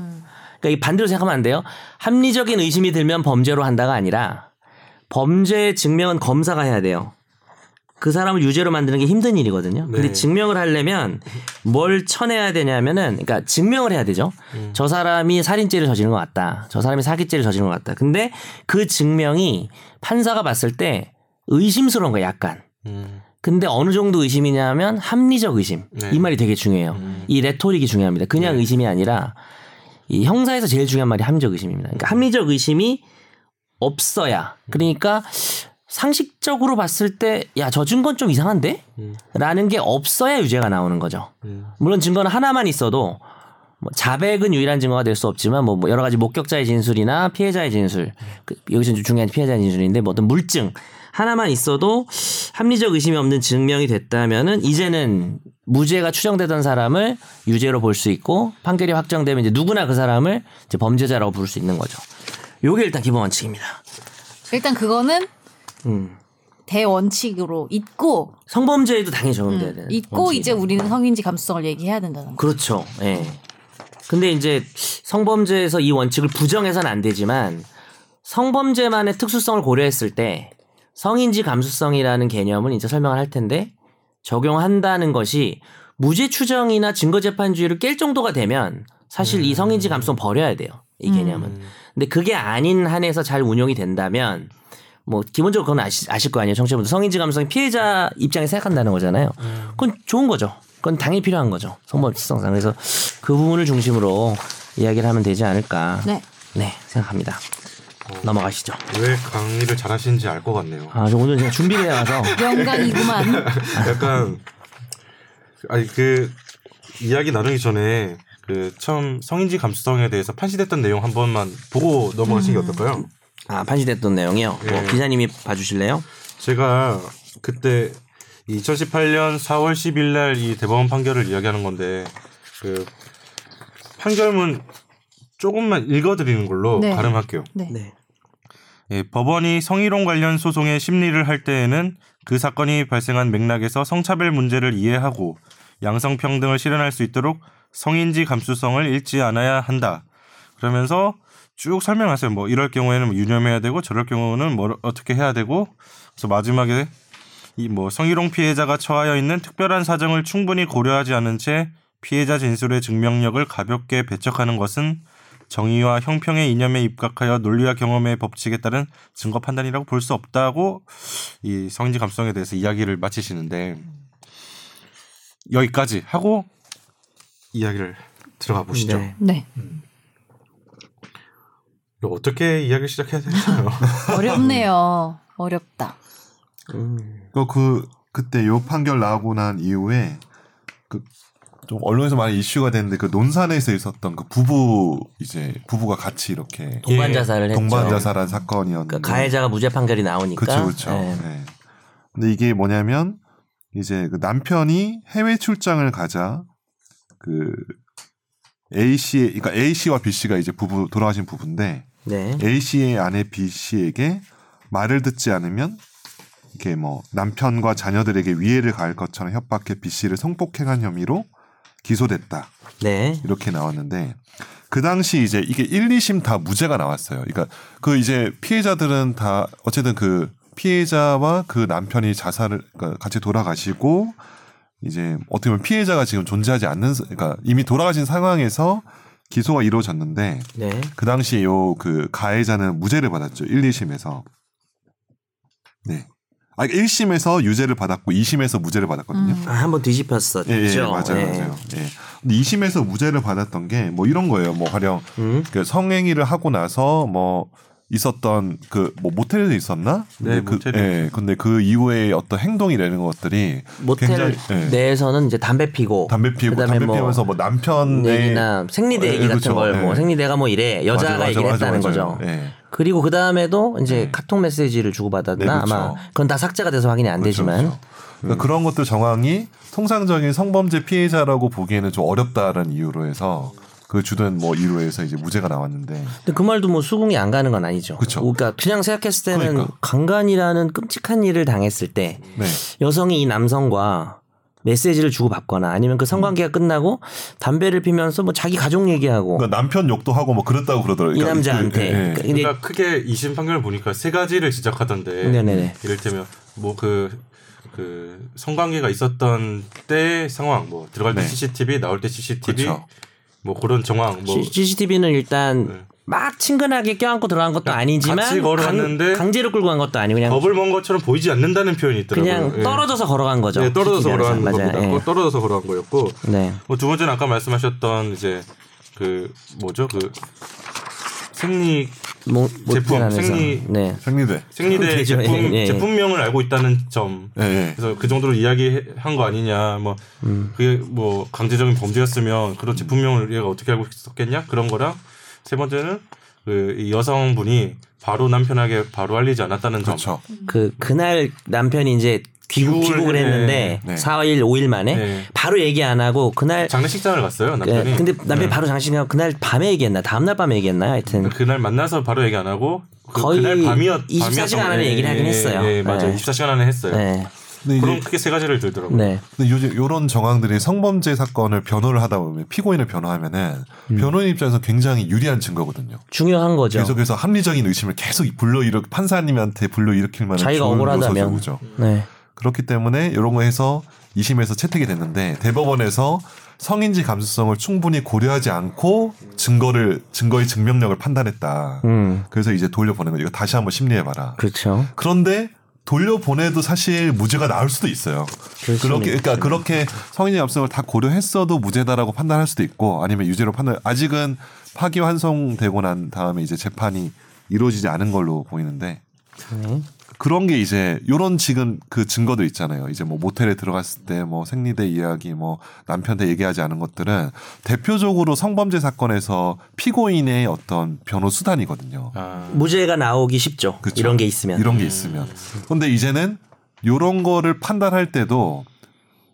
그러니까 이 반대로 생각하면 안 돼요. 합리적인 의심이 들면 범죄로 한다가 아니라 범죄 증명은 검사가 해야 돼요. 그 사람을 유죄로 만드는 게 힘든 일이거든요. 근데 네. 증명을 하려면 뭘 쳐내야 되냐면은 그러니까 증명을 해야 되죠. 저 사람이 살인죄를 저지른 것 같다. 저 사람이 사기죄를 저지른 것 같다. 근데 그 증명이 판사가 봤을 때 의심스러운 거예요, 약간. 음. 근데 어느 정도 의심이냐면 합리적 의심. 네. 이 말이 되게 중요해요. 이 레토릭이 중요합니다. 그냥 의심이 아니라 이 형사에서 제일 중요한 말이 합리적 의심입니다. 그러니까 합리적 의심이 없어야. 그러니까 상식적으로 봤을 때 야 저 증거는 좀 이상한데? 라는 게 없어야 유죄가 나오는 거죠. 음. 물론 증거는 하나만 있어도 뭐 자백은 유일한 증거가 될 수 없지만 뭐 여러 가지 목격자의 진술이나 피해자의 진술 그 여기서 좀 중요한 피해자 의 진술인데 뭐 어떤 물증 하나만 있어도 합리적 의심이 없는 증명이 됐다면은 이제는 무죄가 추정되던 사람을 유죄로 볼 수 있고 판결이 확정되면 이제 누구나 그 사람을 이제 범죄자라고 부를 수 있는 거죠. 요게 일단 기본 원칙입니다. 일단 그거는 음. 대원칙으로 있고 성범죄에도 당연히 적용돼야 음, 되는 있고. 이제 우리는 성인지 감수성을 얘기해야 된다는 거. 그렇죠. 예. 근데 이제 성범죄에서 이 원칙을 부정해서는 안 되지만 성범죄만의 특수성을 고려했을 때 성인지 감수성이라는 개념을 이제 설명을 할 텐데 적용한다는 것이 무죄 추정이나 증거 재판주의를 깰 정도가 되면 사실 이 성인지 감수성 버려야 돼요. 이 개념은. 근데 그게 아닌 한에서 잘 운용이 된다면 뭐 기본적으로 그건 아시, 아실 거 아니에요. 정치분들 성인지 감수성이 피해자 입장에서 생각한다는 거잖아요. 그건 좋은 거죠. 그건 당연히 필요한 거죠. 성범죄성상. 그래서 그 부분을 중심으로 이야기를 하면 되지 않을까. 네. 네, 생각합니다. 넘어가시죠. 왜 강의를 잘하시는지 알 것 같네요. 아, 저 오늘 제가 준비를 해와서. 영광이구만. 약간 아니 그 이야기 나누기 전에 그 처음 성인지 감수성에 대해서 판시됐던 내용 한 번만 보고 넘어가시는 게 어떨까요? 아, 판시됐던 내용이요. 뭐 예. 기자님이 봐주실래요? 제가 그때 2018년 4월 10일 날 이 대법원 판결을 이야기하는 건데 그 판결문 조금만 읽어드리는 걸로 네. 가름할게요. 네. 네. 예, 법원이 성희롱 관련 소송의 심리를 할 때에는 그 사건이 발생한 맥락에서 성차별 문제를 이해하고 양성평등을 실현할 수 있도록 성인지 감수성을 잃지 않아야 한다. 그러면서 쭉 설명하세요. 뭐 이럴 경우에는 뭐 유념해야 되고 저럴 경우는 뭐 어떻게 해야 되고 그래서 마지막에 이 뭐 성희롱 피해자가 처하여 있는 특별한 사정을 충분히 고려하지 않은 채 피해자 진술의 증명력을 가볍게 배척하는 것은 정의와 형평의 이념에 입각하여 논리와 경험의 법칙에 따른 증거 판단이라고 볼 수 없다고 이 성인지 감수성에 대해서 이야기를 마치시는데 여기까지 하고 이야기를 들어가 보시죠. 네. 네. 이거 어떻게 이야기를 시작해야 되나요? 어렵네요. 어렵다. 음. 그, 그 그때 요 판결 나오고 난 이후에 그 좀 언론에서 많이 이슈가 됐는데 그 논산에서 있었던 그 부부 이제 부부가 같이 이렇게 동반 자살을 했죠. 동반 자살한 사건이었는데 그러니까 가해자가 무죄 판결이 나오니까. 그렇죠, 그렇죠. 네. 네. 근데 이게 뭐냐면 이제 그 남편이 해외 출장을 가자 그 A 씨, 그러니까 A 씨와 B 씨가 이제 부부 돌아가신 부부인데 네. A 씨의 아내 B 씨에게 말을 듣지 않으면 이렇게 뭐 남편과 자녀들에게 위해를 가할 것처럼 협박해 B 씨를 성폭행한 혐의로 기소됐다 네. 이렇게 나왔는데 그 당시 이제 이게 1, 2심 다 무죄가 나왔어요. 그러니까 그 이제 피해자들은 다 어쨌든 그 피해자와 그 남편이 자살을 그러니까 같이 돌아가시고 이제 어떻게 보면 피해자가 지금 존재하지 않는 사- 그러니까 이미 돌아가신 상황에서 기소가 이루어졌는데 네. 그 당시에 요그 가해자는 무죄를 받았죠. 1, 2심에서. 네. 아 1심에서 유죄를 받았고 2심에서 무죄를 받았거든요. 아, 한번 뒤집혔었죠. 예, 예, 맞아요, 예. 맞아요. 예. 근데 2심에서 무죄를 받았던 게 뭐 이런 거예요. 뭐 가령 음. 그 성행위를 하고 나서 뭐 있었던 그 뭐 모텔에 있었나? 네, 근데 그, 모텔에 예, 근데 그 이후에 어떤 행동이라는 것들이 모텔 굉장히 예, 내에서는 이제 담배 피고 담배 그다음에 담배 뭐 피우면서 뭐 남편의 얘기나 생리대 예, 얘기 같은 그렇죠. 걸뭐 예. 생리대가 뭐 이래 여자가 맞아, 얘기를 맞아, 했다는 맞아, 거죠. 예. 그리고 그 다음에도 이제 네. 카톡 메시지를 주고 받았나 네, 그렇죠. 아마 그건 다 삭제가 돼서 확인이 안 그렇죠, 되지만 그렇죠. 그러니까 그런 것들 정황이 통상적인 성범죄 피해자라고 보기에는 좀 어렵다라는 이유로 해서 그 주된 뭐 이유로 해서 이제 무죄가 나왔는데 근데 그 말도 뭐 수긍이 안 가는 건 아니죠. 그쵸. 그러니까 그냥 생각했을 때는 그러니까. 강간이라는 끔찍한 일을 당했을 때 네. 여성이 이 남성과 메시지를 주고받거나 아니면 그 성관계가 끝나고 담배를 피면서 뭐 자기 가족 얘기하고 그러니까 남편 욕도 하고 뭐 그랬다고 그러더라고요. 이 그러니까 남자한테 그, 예, 예. 그러니까 그러니까 크게 2심 판결을 보니까 세 가지를 지적하던데 네네네. 이를테면 뭐그 그 성관계가 있었던 때 상황 뭐 들어갈 때 네. CCTV 나올 때 CCTV 그쵸. 뭐 그런 정황 뭐 CCTV는 일단 네. 막 친근하게 껴안고 들어간 것도 아니지만 같이 걸어갔는데 강, 제로 끌고 간 것도 아니고 그냥 겁을 먹은 것처럼 보이지 않는다는 표현이 있더라고요. 그냥 예. 떨어져서 걸어간 거죠. 네, 떨어져서 걸어간. 겁니다. 예. 떨어져서 걸어간 거였고 네. 뭐 두 번째는 아까 말씀하셨던 이제 그 뭐죠 그 생리 뭐, 제품, 모텔 안에서. 생리- 네. 생리대. 생리대. 제품 예, 예. 제품명을 알고 있다는 점 예, 예. 그래서 그 정도로 이야기한 거 아니냐 뭐 음. 그게 뭐 강제적인 범죄였으면 그런 제품명을 얘가 어떻게 알고 있었겠냐 그런 거랑 세 번째는 그이 여성분이 바로 남편에게 바로 알리지 않았다는 점 그렇죠. 그 그날 남편이 이제 귀국 귀국을. 했는데 네. 4일 5일 만에 네. 바로 얘기 안 하고 그날 장례식장을 갔어요 남편이 예, 근데 남편이 네. 바로 장식하고 그날 밤에 얘기했나 다음날 밤에 얘기했나요? 하여튼 그날 만나서 바로 얘기 안 하고 그, 거의 그날 밤이었 24시간 밤이었던 안에 거- 얘기를 하긴 예, 했어요. 예, 맞아요. 네. 24시간 안에 했어요. 네. 그럼 크게 세 가지를 들더라고요. 네. 근데 요즘 요런 정황들이 성범죄 사건을 변호를 하다 보면 피고인을 변호하면은 변호인 입장에서 굉장히 유리한 증거거든요. 중요한 거죠. 계속해서 합리적인 의심을 계속 불러 일으 판사님한테 불러 일으킬 만한 자기가 좋은 억울하다면. 요소죠. 네. 그렇기 때문에 이런 거 해서 2심에서 채택이 됐는데 대법원에서 성인지 감수성을 충분히 고려하지 않고 증거를 증거의 증명력을 판단했다. 음. 그래서 이제 돌려보낸 거죠. 이거 다시 한번 심리해 봐라. 그렇죠. 그런데 돌려보내도 사실 무죄가 나올 수도 있어요. 그렇게 그러니까. 그렇게 성인의 감수성을 다 고려했어도 무죄다라고 판단할 수도 있고 아니면 유죄로 판단 아직은 파기환송되고 난 다음에 이제 재판이 이루어지지 않은 걸로 보이는데 네. 그런 게 이제 요런 지금 그 증거들 있잖아요. 이제 뭐 모텔에 들어갔을 때 뭐 생리대 이야기 뭐 남편한테 얘기하지 않은 것들은 대표적으로 성범죄 사건에서 피고인의 어떤 변호 수단이거든요. 아, 무죄가 나오기 쉽죠. 그쵸? 이런 게 있으면. 이런 게 있으면. 근데 이제는 요런 거를 판단할 때도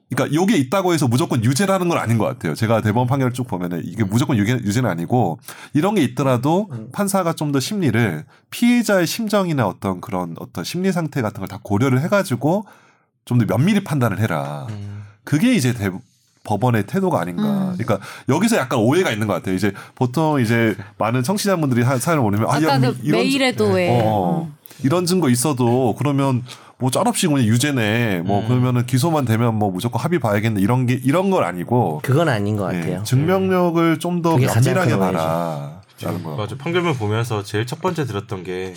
그러니까 요게 있다고 해서 무조건 유죄라는 건 아닌 것 같아요. 제가 대법원 판결을 쭉 보면은 이게 무조건 유죄, 유죄는 아니고 이런 게 있더라도 판사가 좀 더 심리를 피해자의 심정이나 어떤 그런 어떤 심리 상태 같은 걸 다 고려를 해가지고 좀 더 면밀히 판단을 해라. 음. 그게 이제 대, 법원의 태도가 아닌가. 음. 그러니까 여기서 약간 오해가 있는 것 같아요. 이제 보통 이제 많은 청취자분들이 하- 사연을 보내면 아, 야, 이런 메일에도 왜 어, 어. 이런 증거 있어도 그러면 뭐 짤없이 그냥 유죄네. 뭐 음. 그러면은 기소만 되면 뭐 무조건 합의 봐야겠네. 이런 게 이런 건 아니고 그건 아닌 것 예, 같아요. 증명력을 좀더 그게 가장 면밀하게 큰 봐라. 라는 거. 맞아. 판결문 보면서 제일 첫 번째 들었던 게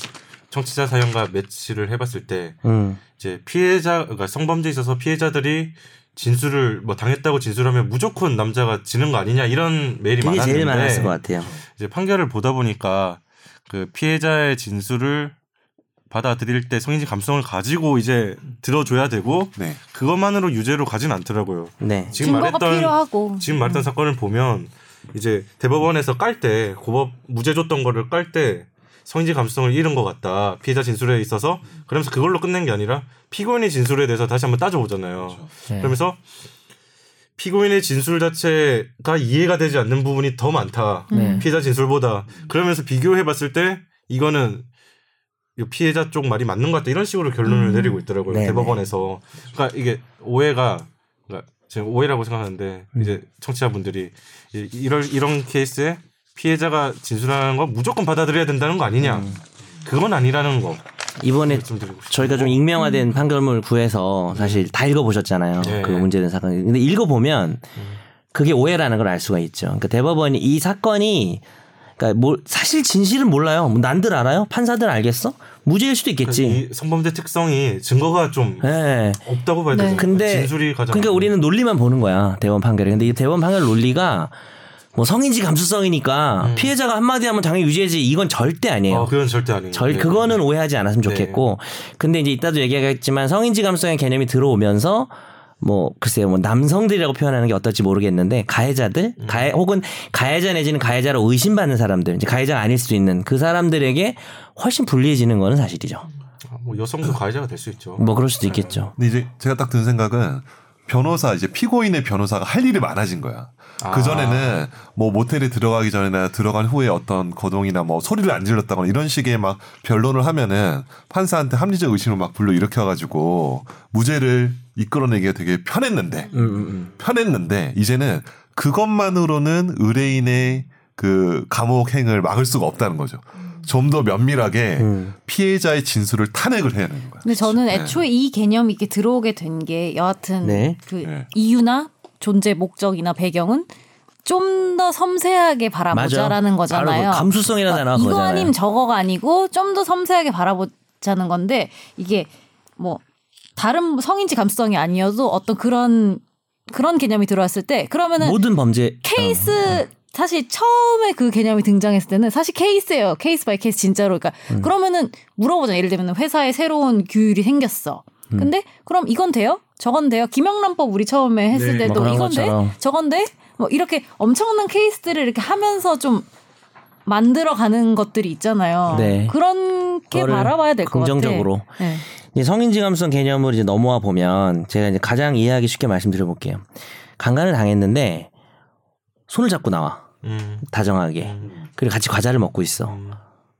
청취자 사연과 매치를 해봤을 때 음. 이제 피해자 그러니까 성범죄에 있어서 피해자들이 진술을 뭐 당했다고 진술하면 무조건 남자가 지는 거 아니냐 이런 메일이 많았는데 제일 많았을 것 같아요. 이제 판결을 보다 보니까 그 피해자의 진술을 받아들일 때 성인지 감성을 가지고 이제 들어줘야 되고 네. 그것만으로 유죄로 가진 않더라고요. 네. 지금 증거가 말했던 필요하고 지금 말했던 사건을 보면 이제 대법원에서 깔 때 고법 무죄 줬던 거를 깔 때 성인지 감수성을 잃은 것 같다 피해자 진술에 있어서 그러면서 그걸로 끝낸 게 아니라 피고인의 진술에 대해서 다시 한번 따져보잖아요. 네. 그러면서 피고인의 진술 자체가 이해가 되지 않는 부분이 더 많다. 네. 피해자 진술보다 그러면서 비교해 봤을 때 이거는 이 피해자 쪽 말이 맞는 것 같다 이런 식으로 결론을 음. 내리고 있더라고요 네네. 대법원에서 그러니까 이게 오해가 그러니까 지금 오해라고 생각하는데 음. 이제 청취자분들이 이- 이럴 이런 케이스에 피해자가 진술하는 거 무조건 받아들여야 된다는 거 아니냐 음. 그건 아니라는 거 이번에. 저희가 좀 익명화된 판결문을 구해서 사실 다 읽어보셨잖아요. 네. 그 문제된 사건. 근데 읽어보면 그게 오해라는 걸 알 수가 있죠. 그러니까 대법원이 이 사건이 그러니까 뭐 사실 진실은 몰라요. 뭐 난들 알아요? 판사들 알겠어? 무죄일 수도 있겠지. 이 성범죄 특성이 증거가 좀 예. 없다고 봐야 네. 되잖아요. 근데 진술이 가장 그러니까 우리는 논리만 보는 거야 대원 판결에. 근데 이 대원 판결 논리가 뭐 성인지 감수성이니까 피해자가 한마디 하면 당연히 유죄지 이건 절대 아니에요. 어, 그건 절대 아니에요. 절 네. 그거는 오해하지 않았으면 네. 좋겠고 근데 이제 이따도 얘기하겠지만 성인지 감수성의 개념이 들어오면서 뭐 글쎄요 뭐 남성들이라고 표현하는 게 어떨지 모르겠는데 가해자들 음. 가해 혹은 가해자 내지는 가해자로 의심받는 사람들 이제 가해자가 아닐 수도 있는 그 사람들에게 훨씬 불리해지는 거는 사실이죠 아, 뭐 여성도 가해자가 될 수 있죠. 뭐 그럴 수도 있겠죠 근데 이제 제가 딱 든 생각은 변호사 이제 피고인의 변호사가 할 일이 많아진 거야. 아. 그 전에는 뭐 모텔에 들어가기 전이나 들어간 후에 어떤 거동이나 뭐 소리를 안 질렀다거나 이런 식의 막 변론을 하면은 판사한테 합리적 의심을 막 불러 일으켜가지고 무죄를 이끌어내기가 되게 편했는데 음, 음, 음. 편했는데 이제는 그것만으로는 의뢰인의 그 감옥행을 막을 수가 없다는 거죠. 좀더 면밀하게 음. 피해자의 진술을 탄핵을 해야 되는 거야. 근데 저는 네. 애초에 이 개념이 이렇게 들어오게 된 게 여하튼 네. 그 네. 이유나 존재 목적이나 배경은 좀 더 섬세하게 맞아 바라보자라는 거잖아요. 바로 그 감수성이라는 단어가 이거 그거잖아요 아님 저거가 아니고 좀 더 섬세하게 바라보자는 건데 이게 뭐 다른 성인지 감수성이 아니어도 어떤 그런 그런 개념이 들어왔을 때 그러면은 모든 범죄 케이스 사실 처음에 그 개념이 등장했을 때는 사실 케이스예요. case by case 진짜로. 그러니까 음. 그러면은 물어보잖아. 예를 들면 회사에 새로운 규율이 생겼어. 음. 근데 그럼 이건 돼요? 저건 돼요? 김영란법 우리 처음에 했을 네. 때도 이건 돼? 것처럼. 저건 돼? 뭐 이렇게 엄청난 케이스들을 이렇게 하면서 좀 만들어 가는 것들이 있잖아요. 네. 그렇게 바라봐야 될 것 같아. 긍정적으로. 네. 이제 성인지 감수성 개념으로 이제 넘어와 보면 제가 이제 가장 이해하기 쉽게 말씀드려 볼게요. 강간을 당했는데 손을 잡고 나와 음, 다정하게 음, 그리고 같이 과자를 먹고 있어. 음,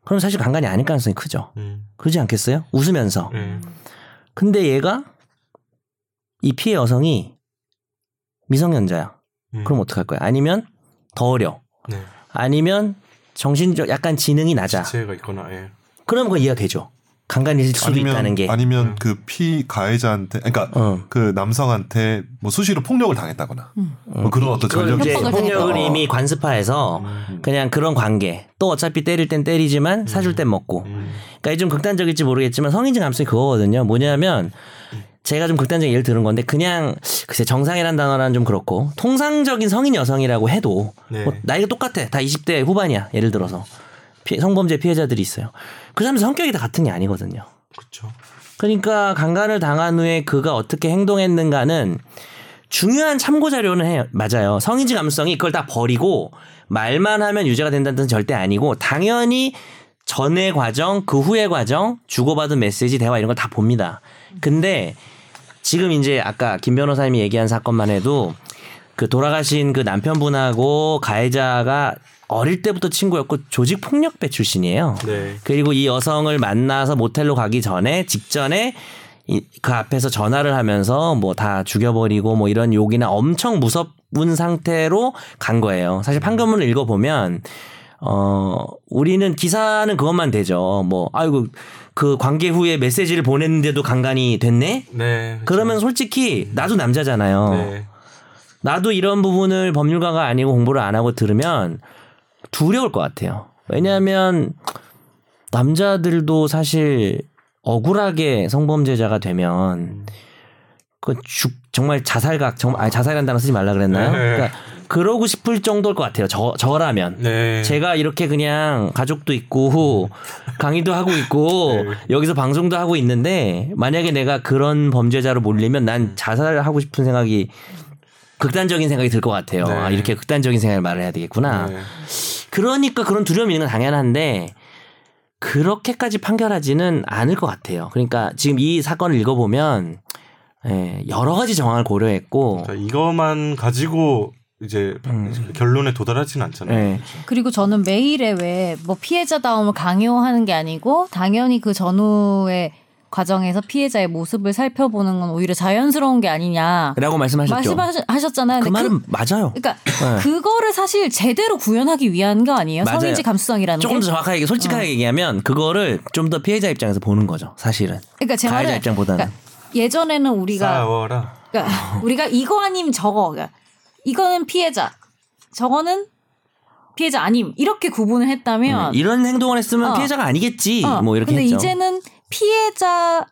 그럼 사실 강간이 아닐 가능성이 크죠. 음, 그러지 않겠어요? 웃으면서. 네. 근데 얘가 이 피해 여성이 미성년자야. 음. 그럼 어떡할 거야? 아니면 더 어려. 네. 아니면 정신적 약간 지능이 낮아. 지체가 있거나 예. 그러면 그건 이해가 되죠. 강간일 수도 있다는 게. 아니면 그 피 가해자한테 그러니까 어. 그 남성한테 뭐 수시로 폭력을 당했다거나 뭐 그런 어떤 전력이 이제 폭력을 어. 이미 관습화해서 그냥 그런 관계. 또 어차피 때릴 땐 때리지만 사줄 땐 먹고. 음, 그러니까 좀 극단적일지 모르겠지만 성인지 감수성이 그거거든요. 뭐냐면 제가 좀 극단적인 예를 들은 건데 그냥 글쎄 정상이란 단어는 좀 그렇고 통상적인 성인 여성이라고 해도 네. 뭐 나이가 똑같아. 다 20대 후반이야. 예를 들어서 피- 성범죄 피해자들이 있어요. 그 사람들 성격이 다 같은 게 아니거든요. 그렇죠. 그러니까 강간을 당한 후에 그가 어떻게 행동했는가는 중요한 참고 자료는 해요. 맞아요. 성인지 감수성이 그걸 다 버리고 말만 하면 유죄가 된다는 뜻은 절대 아니고 당연히 전의 과정, 그 후의 과정, 주고받은 메시지, 대화 이런 걸 다 봅니다. 근데 지금 이제 아까 김 변호사님이 얘기한 사건만 해도 그 돌아가신 그 남편분하고 가해자가 어릴 때부터 친구였고 조직 폭력배 출신이에요. 네. 그리고 이 여성을 만나서 모텔로 가기 전에 직전에 이, 그 앞에서 전화를 하면서 뭐 다 죽여버리고 뭐 이런 욕이나 엄청 무섭은 상태로 간 거예요. 사실 판결문을 읽어보면 어 우리는 기사는 그것만 되죠. 뭐 아이고 그 관계 후에 메시지를 보냈는데도 강간이 됐네. 네. 그러면 솔직히 나도 남자잖아요. 네. 나도 이런 부분을 법률가가 아니고 공부를 안 하고 들으면 두려울 것 같아요. 왜냐하면 남자들도 사실 억울하게 성범죄자가 되면 그 죽 정말 자살각 정말 아니 자살이라는 단어 쓰지 말라 그랬나요? 네. 그러니까 그러고 싶을 정도일 것 같아요. 저 저라면 네. 제가 이렇게 그냥 가족도 있고 강의도 하고 있고 네. 여기서 방송도 하고 있는데 만약에 내가 그런 범죄자로 몰리면 난 자살하고 싶은 생각이 극단적인 생각이 들 것 같아요. 네. 아, 이렇게 극단적인 생각을 말을 해야 되겠구나. 네. 그러니까 그런 두려움이 있는 건 당연한데 그렇게까지 판결하지는 않을 것 같아요. 그러니까 지금 이 사건을 읽어보면 예, 여러 가지 정황을 고려했고 자, 이거만 가지고 이제 결론에 도달하지는 않잖아요. 예, 그리고 저는 매일에 왜 뭐 피해자다움을 강요하는 게 아니고 당연히 그 전후의 과정에서 피해자의 모습을 살펴보는 건 오히려 자연스러운 게 아니냐 라고 말씀하셨죠. 말씀하셨잖아요. 그 말은 맞아요. 그러니까 네. 그거를 사실 제대로 구현하기 위한 거 아니에요? 맞아요. 성인지 감수성이라는 조금 게. 더 정확하게 솔직하게 어. 얘기하면 그거를 좀 더 피해자 입장에서 보는 거죠. 사실은 그러니까 제 가해자 말은 입장보다는. 그러니까 예전에는 우리가 싸워라. 그러니까 우리가 이거 아니면 저거. 그러니까 이거는 피해자, 저거는 피해자 아님 이렇게 구분을 했다면 이런 행동을 했으면 어. 피해자가 아니겠지. 어, 뭐 이렇게 근데 했죠. 이제는 피해자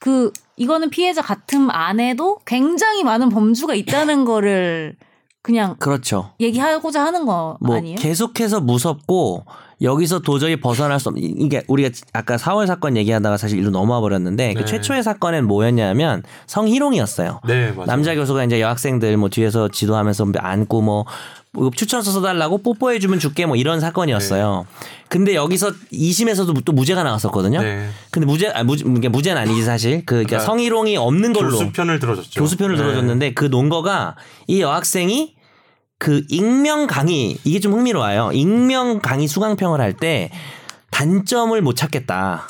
그 이거는 피해자 같음 안에도 굉장히 많은 범주가 있다는 거를 그냥 그렇죠. 얘기하고자 하는 거 뭐 아니에요? 계속해서 무섭고 여기서 도저히 벗어날 수 없는 이게 우리가 아까 4월 사건 얘기하다가 사실 일로 넘어와 버렸는데 그 네. 최초의 사건엔 뭐였냐면 성희롱이었어요. 네, 맞아요. 남자 교수가 이제 여학생들 뭐 뒤에서 지도하면서 안고 뭐, 뭐 추천서 써달라고 뽀뽀해주면 줄게 뭐 이런 사건이었어요. 근데 여기서 2심에서도 또 무죄가 나왔었거든요. 네. 근데 무죄, 아, 무죄, 무죄는 아니지 사실. 그 그러니까 그러니까 성희롱이 없는 걸로 교수 편을 들어줬죠. 교수 편을 네. 들어줬는데 그 논거가 이 여학생이 그 익명 강의 이게 좀 흥미로워요. 익명 강의 수강평을 할 때 단점을 못 찾겠다.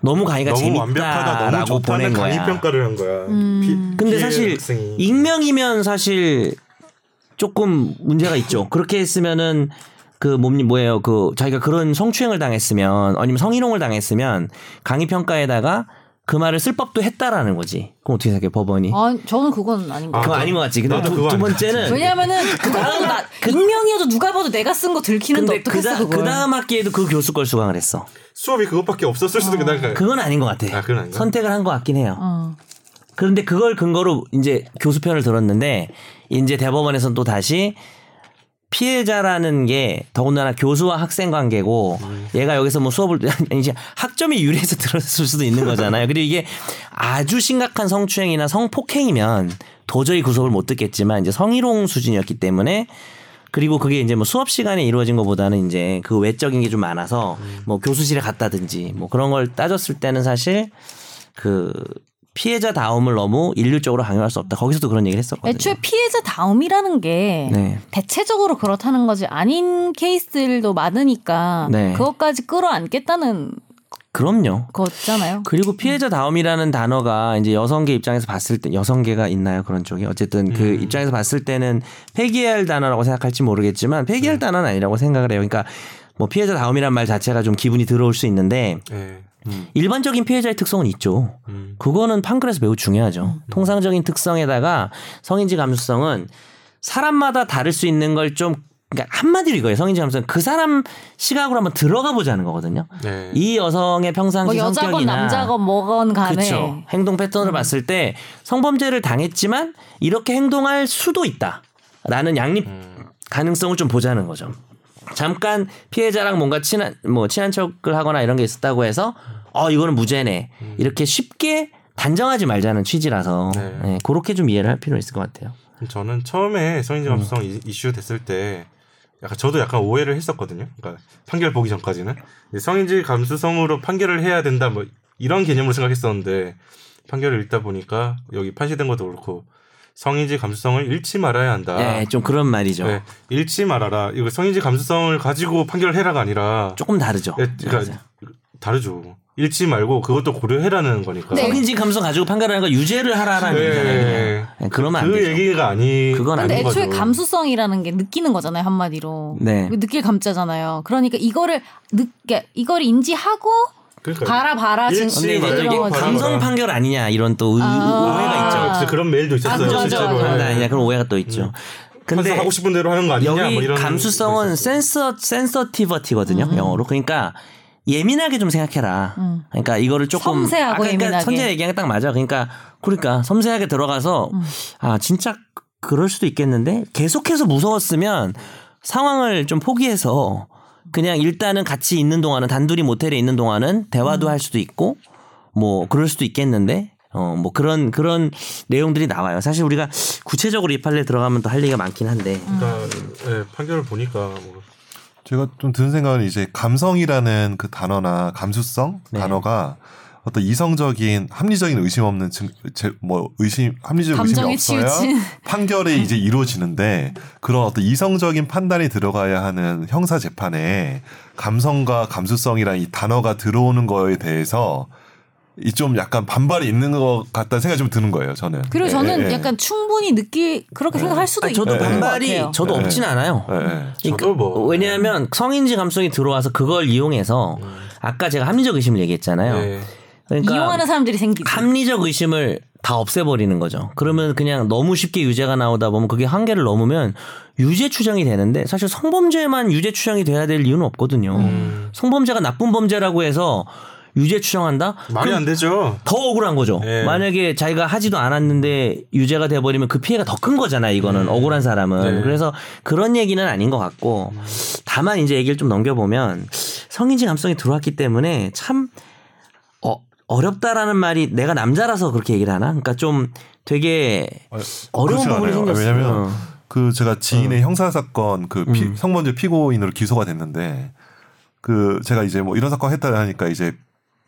너무 강의가 너무 완벽하다, 너무 재밌다라고 좋다는 보낸 강의 거야. 평가를 한 거야. 음. 피- 근데 사실 학생이. 익명이면 사실 조금 문제가 있죠. 그렇게 했으면은 그 몸님 뭐예요? 그 자기가 그런 성추행을 당했으면 아니면 성희롱을 당했으면 강의 평가에다가 그 말을 쓸 법도 했다라는 거지. 그럼 어떻게 생각해 법원이? 아, 저는 그건 아닌 것 아, 같아요. 그거 아닌 것 같지. 근데 두, 두 번째는 왜냐면은 그 다음 나 익명이어도 누가 봐도 내가 쓴 거 들키는데 그, 다, 그걸. 그 다음 학기에도 그 교수 걸 수강을 했어. 수업이 그것밖에 없었을 수도 있고 난 그건 아닌 것 같아. 아, 그건 아닌가? 선택을 한 것 같긴 해요. 어. 그런데 그걸 근거로 이제 교수 편을 들었는데 이제 대법원에서는 또 다시 피해자라는 게 더군다나 교수와 학생 관계고 얘가 여기서 뭐 수업을 이제 학점이 유리해서 들었을 수도 있는 거잖아요. 그리고 이게 아주 심각한 성추행이나 성폭행이면 도저히 그 수업을 못 듣겠지만 이제 성희롱 수준이었기 때문에 그리고 그게 이제 뭐 수업 시간에 이루어진 것보다는 이제 그 외적인 게 좀 많아서 뭐 교수실에 갔다든지 뭐 그런 걸 따졌을 때는 사실 그 피해자 다움을 너무 일률적으로 강요할 수 없다. 거기서도 그런 얘기를 했었거든요. 애초에 피해자 다움이라는 게 네. 대체적으로 그렇다는 거지 아닌 케이스들도 많으니까 네. 그것까지 끌어안겠다는 그럼요. 거잖아요. 그리고 피해자 다움이라는 단어가 이제 여성계 입장에서 봤을 때 여성계가 있나요 그런 쪽이 어쨌든 그 음. 입장에서 봤을 때는 폐기해야 할 단어라고 생각할지 모르겠지만 폐기할 단어는 아니라고 생각을 해요. 그러니까 뭐 피해자 다움이란 말 자체가 좀 기분이 들어올 수 있는데 네. 일반적인 피해자의 특성은 있죠. 음. 그거는 판결에서 매우 중요하죠. 통상적인 특성에다가 성인지 감수성은 사람마다 다를 수 있는 걸좀 그러니까 한마디로 이거예요. 성인지 감수성 그 사람 시각으로 한번 들어가 보자는 거거든요. 네. 이 여성의 평상시 뭐 여자건 성격이나 남자건 뭐건 간에 그렇죠. 행동 패턴을 봤을 때 성범죄를 당했지만 이렇게 행동할 수도 있다라는 양립 가능성을 좀 보자는 거죠. 잠깐 피해자랑 뭔가 친한 뭐 친한 척을 하거나 이런 게 있었다고 해서 어 이거는 무죄네 이렇게 쉽게 단정하지 말자는 취지라서 네. 네, 그렇게 좀 이해를 할 필요 있을 것 같아요. 저는 처음에 성인지 감수성 음. 이- 이슈 됐을 때 약간 저도 약간 오해를 했었거든요. 그러니까 판결 보기 전까지는 성인지 감수성으로 판결을 해야 된다 뭐 이런 개념으로 생각했었는데 판결을 읽다 보니까 여기 판시된 것도 그렇고 성인지 감수성을 잃지 말아야 한다. 네, 좀 그런 말이죠. 네, 잃지 말아라. 이거 성인지 감수성을 가지고 판결을 해라가 아니라 조금 다르죠. 예, 그러니까 다르죠. 잃지 말고 그것도 고려해라는 거니까. 네. 성인지 감성 가지고 판결하는 거 유죄를 하라라는 네. 얘기잖아요. 네, 그러면 안그 되죠. 얘기가 아니. 그건 근데 아닌 애초에 거죠. 감수성이라는 게 느끼는 거잖아요 한마디로. 네. 느낄 감자잖아요. 그러니까 이거를 이걸 인지하고 그러니까 봐라 봐라 진 일치 근데 이제 말고 이게 감성. 판결 아니냐 이런 또 의, 아. 오해가 있죠. 아, 그런 메일도 있었어요. 아, 맞아, 실제로. 맞아. 그런 거 예. 아니냐 그런 오해가 또 있죠. 판사 근데 하고 싶은 대로 하는 거 아니냐 여기 뭐 이런 감수성은. 센서 센서티버티거든요 영어로 그러니까 예민하게 좀 생각해라. 음. 그러니까 이거를 조금 섬세하고 아까 그러니까 예민하게. 선재 얘기한 게 딱 맞아. 그러니까 그러니까 섬세하게 들어가서 음. 아 진짜 그럴 수도 있겠는데 계속해서 무서웠으면 상황을 좀 포기해서 그냥 일단은 같이 있는 동안은 단둘이 모텔에 있는 동안은 대화도 할 수도 있고 뭐 그럴 수도 있겠는데 어 뭐 그런 그런 내용들이 나와요. 사실 우리가 구체적으로 이 판례 들어가면 또 할 얘기가 많긴 한데 그러니까 예, 판결을 보니까 뭐 제가 좀 드는 생각은 이제 감성이라는 그 단어나 감수성 네. 단어가 어떤 이성적인 합리적인 의심 없는 증, 제, 뭐 의심 합리적 의심이 없어야 치우친. 판결이 이제 이루어지는데 그런 어떤 이성적인 판단이 들어가야 하는 형사 재판에 감성과 감수성이라는 이 단어가 들어오는 거에 대해서 이 좀 약간 반발이 있는 것 같다는 생각이 좀 드는 거예요. 저는. 그리고 예, 저는 예, 약간 충분히 느끼 그렇게 생각할 수도 아니, 저도 반발이 같아요. 저도 네. 없진 않아요. 예, 예. 그러니까 저도 뭐 왜냐하면 성인지 감성이 들어와서 그걸 이용해서 아까 제가 합리적 의심을 얘기했잖아요. 예. 그러니까 이용하는 사람들이 생기지. 합리적 의심을 다 없애버리는 거죠. 그러면 그냥 너무 쉽게 유죄가 나오다 보면 그게 한계를 넘으면 유죄 추정이 되는데 사실 성범죄만 유죄 추정이 돼야 될 이유는 없거든요. 음. 성범죄가 나쁜 범죄라고 해서 유죄 추정한다? 말이 안 되죠. 더 억울한 거죠. 예. 만약에 자기가 하지도 않았는데 유죄가 돼버리면 그 피해가 더 큰 거잖아. 이거는 억울한 사람은. 네. 그래서 그런 얘기는 아닌 것 같고 다만 이제 얘기를 좀 넘겨보면 성인지 감성이 들어왔기 때문에 참 어, 어렵다라는 말이 내가 남자라서 그렇게 얘기를 하나? 그러니까 좀 되게 어려운 그렇지 부분이. 생겼어요. 왜냐면 그 제가 지인의 형사 사건 그 피- 음. 성범죄 피고인으로 기소가 됐는데 그 제가 이제 뭐 이런 사건 했다 하니까 이제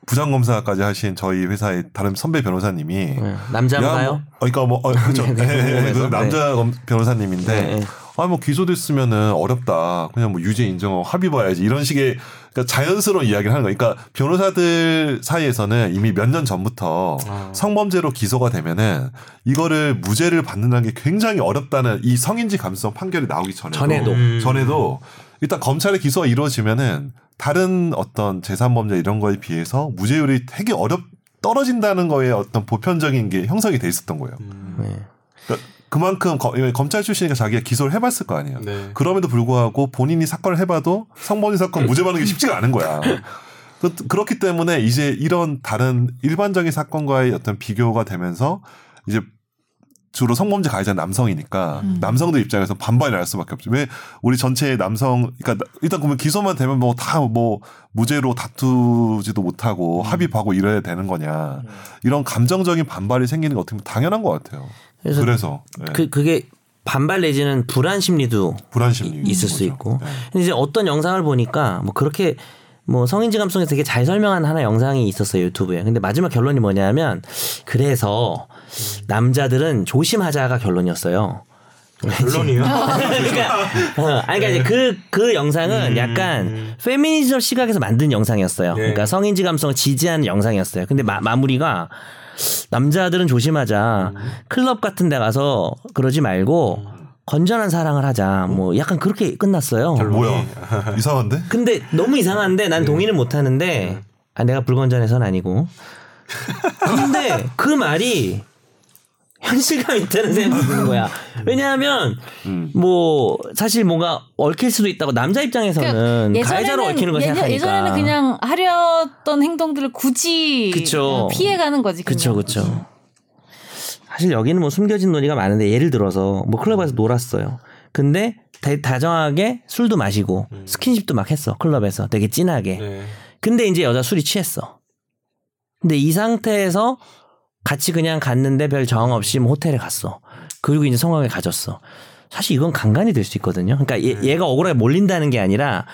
부장 검사까지 하신 저희 회사의 다른 선배 변호사님이 네. 야, 남자인가요? 뭐, 어, 그러니까 뭐 어, 그렇죠. 네, 네, 궁금해서. 그 남자 검- 변호사님인데 네, 네. 아뭐 기소됐으면은 어렵다. 그냥 뭐 유죄 인정하고 합의 봐야지 이런 식의 그러니까 자연스러운 이야기를 하는 거예요. 그러니까 변호사들 사이에서는 이미 몇 년 전부터 아. 성범죄로 기소가 되면은 이거를 무죄를 받는다는 게 굉장히 어렵다는 이 성인지 감수성 판결이 나오기 전에도 전에도. 음. 전에도 일단 검찰의 기소가 이루어지면은 다른 어떤 재산 범죄 이런 거에 비해서 무죄율이 되게 어렵 떨어진다는 거에 어떤 보편적인 게 형성이 돼 있었던 거예요. 네. 그러니까 그만큼 거- 검찰 출신이니까 자기가 기소를 해봤을 거 아니에요. 네. 그럼에도 불구하고 본인이 사건을 해봐도 성범죄 사건 무죄 받는 게 쉽지가 않은 거야. 그, 그렇기 때문에 이제 이런 다른 일반적인 사건과의 어떤 비교가 되면서 이제 주로 성범죄 가해자 는 남성이니까 남성들 입장에서 반발이 날 수밖에 없죠. 왜 우리 전체 남성, 그러니까 일단 그러면 기소만 되면 뭐다뭐 무죄로 다투지도 못하고 합의하고 이래야 되는 거냐. 이런 감정적인 반발이 생기는 게 어떻게 보면 당연한 것 같아요. 그래서 그래서, 네. 그, 그게 반발 내지는 불안 심리도 불안 심리 이- 있을 수 거죠. 있고. 네. 근데 이제 어떤 영상을 보니까 뭐 그렇게 뭐 성인지 감성에서 되게 잘 설명한 하나 영상이 있었어요 유튜브에. 근데 마지막 결론이 뭐냐면 그래서 남자들은 조심하자가 결론이었어요. 결론이요. 그러니까, 어, 아니, 그러니까 이제 그, 그 영상은 음. 약간 페미니즘 시각에서 만든 영상이었어요. 네. 그러니까 성인지 감성을 지지하는 영상이었어요. 근데 마, 마무리가 남자들은 조심하자. 클럽 같은 데 가서 그러지 말고 건전한 사랑을 하자. 뭐 약간 그렇게 끝났어요. 뭐야 이상한데? 근데 너무 이상한데 난 동의는 못 하는데 아 내가 불건전해서는 아니고. 근데 그 말이 현실감 있다는 생각이 드는 거야. 왜냐하면 음. 뭐 사실 뭔가 얽힐 수도 있다고 남자 입장에서는 가해자로 얽히는 걸 예전- 생각하니까. 예전에는 그냥 하려던 행동들을 굳이 그쵸. 피해가는 거지. 그쵸 그쵸. 사실 여기는 뭐 숨겨진 논의가 많은데 예를 들어서 뭐 클럽에서 놀았어요. 근데 대- 다정하게 술도 마시고 스킨십도 막 했어 클럽에서 되게 진하게. 네. 근데 이제 여자 술이 취했어. 근데 이 상태에서 같이 그냥 갔는데 별 정황 없이 뭐 호텔에 갔어. 그리고 이제 성황에 가졌어. 사실 이건 강간이 될 수 있거든요. 그러니까 얘, 얘가 억울하게 몰린다는 게 아니라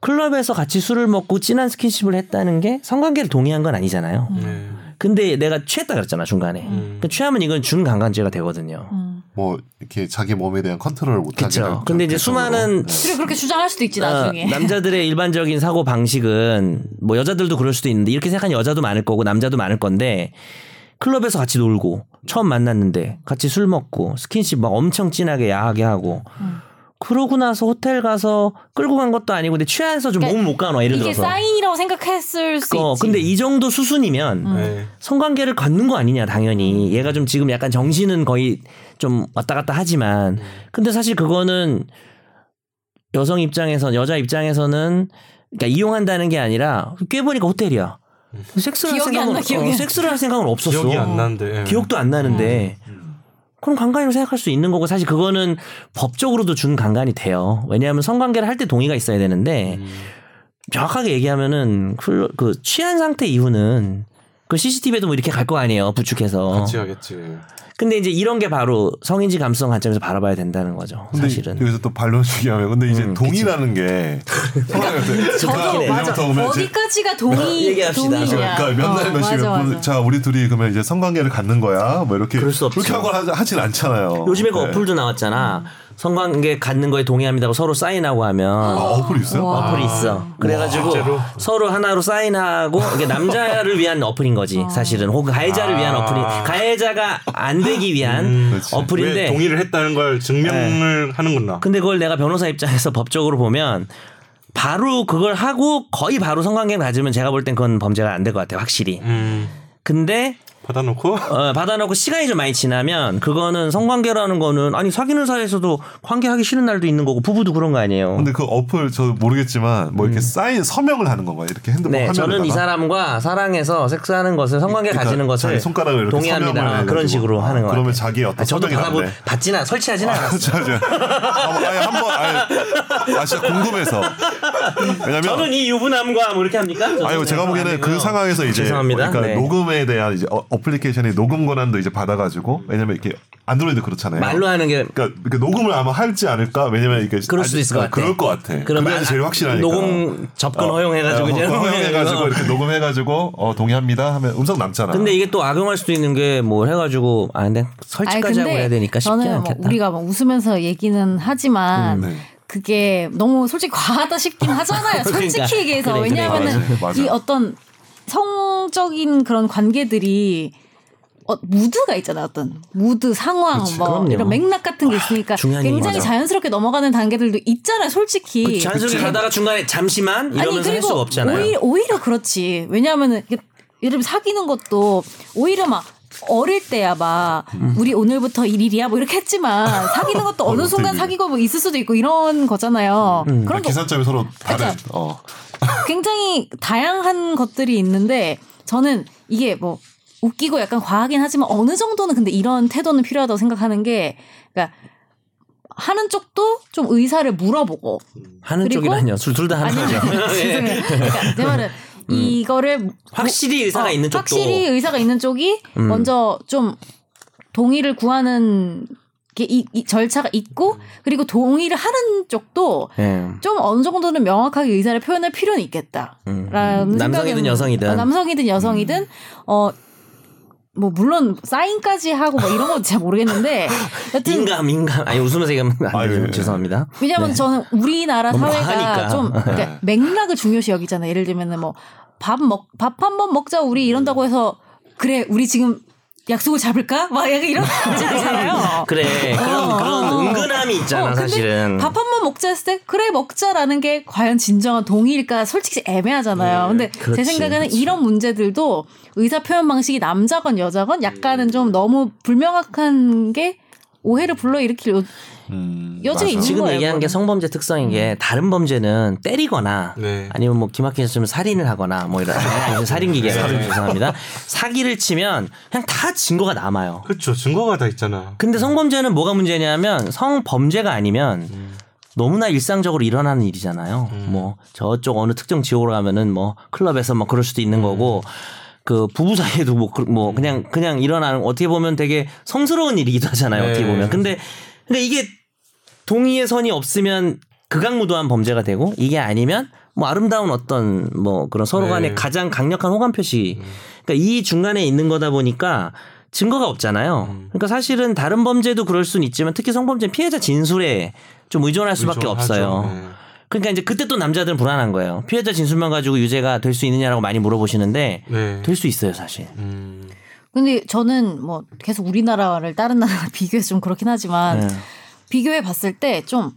클럽에서 같이 술을 먹고 진한 스킨십을 했다는 게 성관계를 동의한 건 아니잖아요. 네. 근데 내가 취했다 그랬잖아 중간에. 그러니까 취하면 이건 준강간죄가 되거든요. 음. 뭐 이렇게 자기 몸에 대한 컨트롤을 못하게. 하는 근데 이제. 수많은 네. 그리고 그렇게 주장할 수도 있지 나중에. 어, 남자들의 일반적인 사고 방식은 뭐 여자들도 그럴 수도 있는데 이렇게 생각하는 여자도 많을 거고 남자도 많을 건데 클럽에서 같이 놀고 처음 만났는데 같이 술 먹고 스킨십 막 엄청 진하게 야하게 하고. 음. 그러고 나서 호텔 가서 끌고 간 것도 아니고 근데 취해서 좀 그러니까 몸을 못 가너 예를 이게 들어서. 사인이라고 생각했을 수 어, 있지. 근데 이 정도 수순이면 네. 성관계를 갖는 거 아니냐 당연히. 얘가 좀 지금 약간 정신은 거의 좀 왔다 갔다 하지만. 근데 사실 그거는 여성 입장에서 여자 입장에서는 그러니까 이용한다는 게 아니라 꽤 보니까 호텔이야 섹스를 할 생각은 나, 기억이 어, 안 섹스를 할 생각은 없었어 기억이 안 나는데. 예. 기억도 안 나는데 그럼 강간이라고 생각할 수 있는 거고 사실 그거는 법적으로도 준 강간이 돼요 왜냐하면 성관계를 할 때 동의가 있어야 되는데 음. 정확하게 얘기하면은 그, 그 취한 상태 이후는 그 CCTV에도 뭐 이렇게 갈 거 아니에요 부축해서. 같이 가겠지. 근데 이제 이런 게 바로 성인지 감성 관점에서 바라봐야 된다는 거죠. 사실은. 여기서 또 반론 중요하면 근데 이제 음, 동의라는 게 저도 네. 맞아. 어디까지가 동의 얘기합시다. 동의냐. 그러니까 몇날 어, 몇십 맞아, 맞아. 자 우리 둘이 그러면 이제 성관계를 갖는 거야 뭐 이렇게 그럴 수 없죠. 그렇게 하고 하- 하진 않잖아요. 요즘에 그 네. 어플도 나왔잖아. 성관계 갖는 거에 동의합니다고 서로 사인하고 하면 아, 어플이 있어요? 와. 어플이 있어. 그래가지고 실제로? 서로 하나로 사인하고 이게 남자를 위한 어플인 거지 사실은 혹은 가해자를 위한 아. 어플이 가해자가 안 되기 위한 음. 어플인데 왜 동의를 했다는 걸 증명을 하는구나. 근데 그걸 내가 변호사 입장에서 법적으로 보면 바로 그걸 하고 거의 바로 성관계를 가지면 제가 볼 땐 그건 범죄가 안 될 것 같아요 확실히 음. 근데 받아놓고 어, 받아놓고 시간이 좀 많이 지나면 그거는 성관계라는 거는 아니 사귀는 사이에서도 관계하기 싫은 날도 있는 거고 부부도 그런 거 아니에요. 근데 그 어플 저 모르겠지만 뭐 이렇게 사인 서명을 하는 건가요? 이렇게 핸드폰 네, 화면에다가 저는 이 사람과 사랑해서 섹스하는 것을 성관계 그러니까 가지는 것을 자기 손가락을 이렇게 동의합니다. 아, 그런. 식으로 아, 하는 거 그러면. 자기의 어떤 아니, 저도 받아보. 받지나 설치하진 않았어요. 저, 저, 아니, 아니, 한번 아 진짜 궁금해서 왜냐면 저는 이 유부남과 뭐 이렇게 합니까? 아니 제가 그거 보기에는 안 그. 상황에서 이제 죄송합니다. 그러니까 네. 녹음에 대한 이제 어, 어플리케이션이 녹음 권한도 이제 받아가지고 왜냐면 이렇게 안드로이드 그렇잖아요. 말로 하는 게 그러니까 이렇게 녹음을 아마 할지 않을까 왜냐면 이게 그럴 수도 있을 것 같아. 그럴 것 같아. 그러면 그게 제일 아, 확실하니까. 녹음 접근 허용해가지고 어, 이제 허용해가지고 이렇게 녹음해가지고 어 동의합니다 하면 음성 남잖아. 근데 이게 또 악용할 수도 있는 게 뭐 해가지고 아 근데 설치까지 하고 해야 되니까 쉽지 저는 뭐 않겠다. 우리가 뭐 웃으면서 얘기는 하지만 네. 그게 너무 솔직히 과하다 싶긴 하잖아요. 그러니까. 솔직히 얘기해서 그래, 그래, 왜냐하면은 맞아, 맞아. 이 어떤 성적인 그런 관계들이 어, 무드가 있잖아요. 어떤 무드 상황 그치, 뭐 그럼요. 이런 맥락 같은 게 있으니까 중요한 굉장히 얘기죠. 자연스럽게 넘어가는 단계들도 있잖아요. 솔직히. 잔소리 가다가 중간에 잠시만 이러면서 할 수가 없잖아요. 오히려, 오히려 그렇지. 왜냐하면은 예를 들면 사귀는 것도 오히려 막 어릴 때야 막 음. 우리 오늘부터 일일이야 뭐 이렇게 했지만 사귀는 것도 어느 순간 되게. 사귀고 뭐 있을 수도 있고 이런 거잖아요. 음. 그런 거 기산점이 서로 다른. 그러니까 어. 굉장히 다양한 것들이 있는데 저는 이게 뭐 웃기고 약간 과하긴 하지만 어느 정도는 근데 이런 태도는 필요하다고 생각하는 게 그러니까 하는 쪽도 좀 의사를 물어보고 하는 쪽이라뇨. 둘다 하는 아니 거죠. 죄송해요. 그러니까 제 말은 이거를 확실히 의사가 어, 있는 쪽도 확실히 의사가 있는 쪽이 음. 먼저 좀 동의를 구하는 게 이, 이 절차가 있고 그리고 동의를 하는 쪽도 예. 좀 어느 정도는 명확하게 의사를 표현할 필요는 있겠다. 음. 라는 남성이든 생각은- 여성이든. 어, 남성이든 여성이든 어. 뭐 물론 사인까지 하고 뭐 이런 건 잘 모르겠는데 여튼 민감 민감 아니 웃으면서 얘기하면 안 아유, 돼요. 예. 죄송합니다. 왜냐하면 네. 저는 우리나라 사회가 과하니까. 좀 그러니까 네. 맥락을 중요시 여기잖아요. 예를 들면은 뭐 밥 먹 밥 한 번 먹자 우리 이런다고 해서 그래 우리 지금 약속을 잡을까? 막 약간 이런 거지 않잖아요. 그래 그런 어, 그런 어. 은근함이 있잖아 어, 근데 사실은. 밥 한 번 먹자 했을 때 그래 먹자라는 게 과연 진정한 동의일까 솔직히 애매하잖아요. 근데 제 그렇지, 생각에는 그렇지. 이런 문제들도 의사 표현 방식이 남자건 여자건 약간은 좀 너무 불명확한 게 오해를 불러일으킬 요- 음, 여지가 맞아. 있는 지금 거예요, 얘기한 게. 성범죄 특성인 게 다른 범죄는 때리거나 네. 아니면 뭐 기막히게 좀 살인을 하거나 뭐 이런 아니, 살인 기계 죄송합니다. 사기를 치면 그냥 다 증거가 남아요. 그렇죠. 증거가 다 있잖아. 근데 성범죄는 뭐가 문제냐면 성범죄가 아니면 너무나 일상적으로 일어나는 일이잖아요. 뭐 저쪽 어느 특정 지역으로 가면은 뭐 클럽에서 뭐 그럴 수도 있는 거고 그 부부 사이에도 뭐, 그- 뭐 그냥 그냥 일어나는 어떻게 보면 되게 성스러운 일이기도 하잖아요. 어떻게 네. 보면. 근데 근데 이게 동의의 선이 없으면 극악무도한 범죄가 되고 이게 아니면 뭐 아름다운 어떤 뭐 그런 서로 간의 네. 가장 강력한 호감 표시. 그러니까 이 중간에 있는 거다 보니까 증거가 없잖아요. 음. 그러니까 사실은 다른 범죄도 그럴 수는 있지만 특히 성범죄 는 피해자 진술에 좀 의존할 수밖에 의존하죠. 없어요. 네. 그러니까 이제 그때 또 남자들은 불안한 거예요. 피해자 진술만 가지고 유죄가 될 수 있느냐라고 많이 물어보시는데 네. 될수 있어요, 사실. 음. 근데 저는 뭐 계속 우리나라를 다른 나라랑 비교해서 좀 그렇긴 하지만 네. 비교해 봤을 때 좀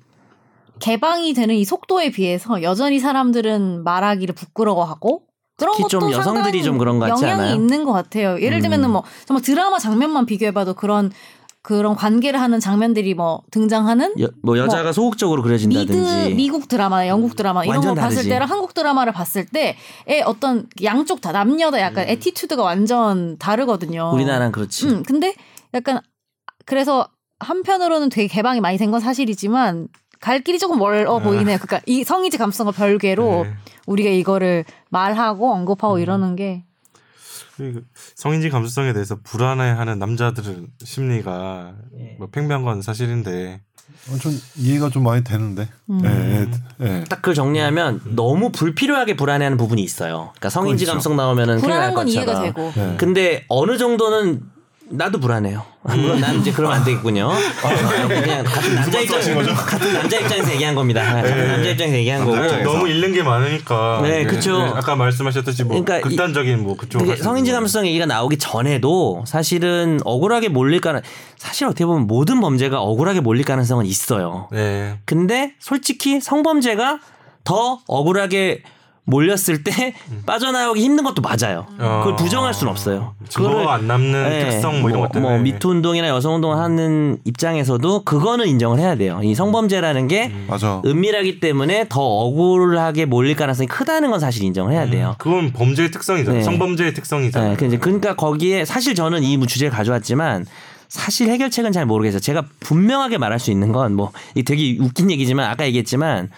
개방이 되는 이 속도에 비해서 여전히 사람들은 말하기를 부끄러워하고 그런 특히 것도 좀 여성들이 좀 그런 것 같지 영향이 않아요? 있는 것 같아요. 예를 들면은 음. 뭐 정말 드라마 장면만 비교해봐도 그런 그런 관계를 하는 장면들이 뭐 등장하는 여, 뭐 여자가 소극적으로 그려진다든지 미드 미국 드라마, 영국 드라마 이런 거 완전 봤을 다르지. 때랑 한국 드라마를 봤을 때의 어떤 양쪽 다 남녀 다 약간 attitude가 완전 다르거든요. 음. 우리나라는 그렇지. 음, 근데 약간 그래서 한편으로는 되게 개방이 많이 된 건 사실이지만 갈 길이 조금 멀어 보이네요. 그러니까 이 성의지 감성과 별개로 네. 우리가 이거를 말하고 언급하고 이러는 게 성인지 감수성에 대해서 불안해하는 남자들은 심리가 뭐 팽배한 건 사실인데 어, 좀 이해가 좀 많이 되는데. 음. 예, 예, 예. 딱 그걸 정리하면 너무 불필요하게 불안해하는 부분이 있어요. 그러니까 성인지 그렇죠. 감성 나오면은 불안한 건 것처럼. 이해가 되고 네. 근데 어느 정도는 나도 불안해요. 물론 난 이제 그러면 안 되겠군요. 그냥 같은 남자 입장 같은 남자 입장에서 얘기한 겁니다. 같은 남자 입장에서 얘기한 거고. 남자 입장에서. 너무 잃는 게 많으니까 네, 그쵸. 아까 말씀하셨듯이 뭐 그러니까 이- 극단적인 뭐 그쪽 되게 성인지 감수성 얘기가 나오기 전에도 사실은 억울하게 몰릴 가능 사실 어떻게 보면 모든 범죄가 억울하게 몰릴 가능성은 있어요. 네. 근데 솔직히 성범죄가 더 억울하게 몰렸을 때 빠져나오기 힘든 것도 맞아요. 그걸 어. 부정할 수는 없어요. 증거가 안 남는 네, 특성 뭐 이런 것 때문에 뭐 미투 운동이나 여성 운동을 하는 입장에서도 그거는 인정을 해야 돼요. 이 성범죄라는 게 맞아. 은밀하기 때문에 더 억울하게 몰릴 가능성이 크다는 건 사실 인정을 해야 돼요. 그건 범죄의 특성이잖아요. 네. 성범죄의 특성이잖아요. 네, 그 이제 그러니까 거기에 사실 저는 이 주제를 가져왔지만 사실 해결책은 잘 모르겠어요. 제가 분명하게 말할 수 있는 건 뭐 되게 웃긴 얘기지만 아까 얘기했지만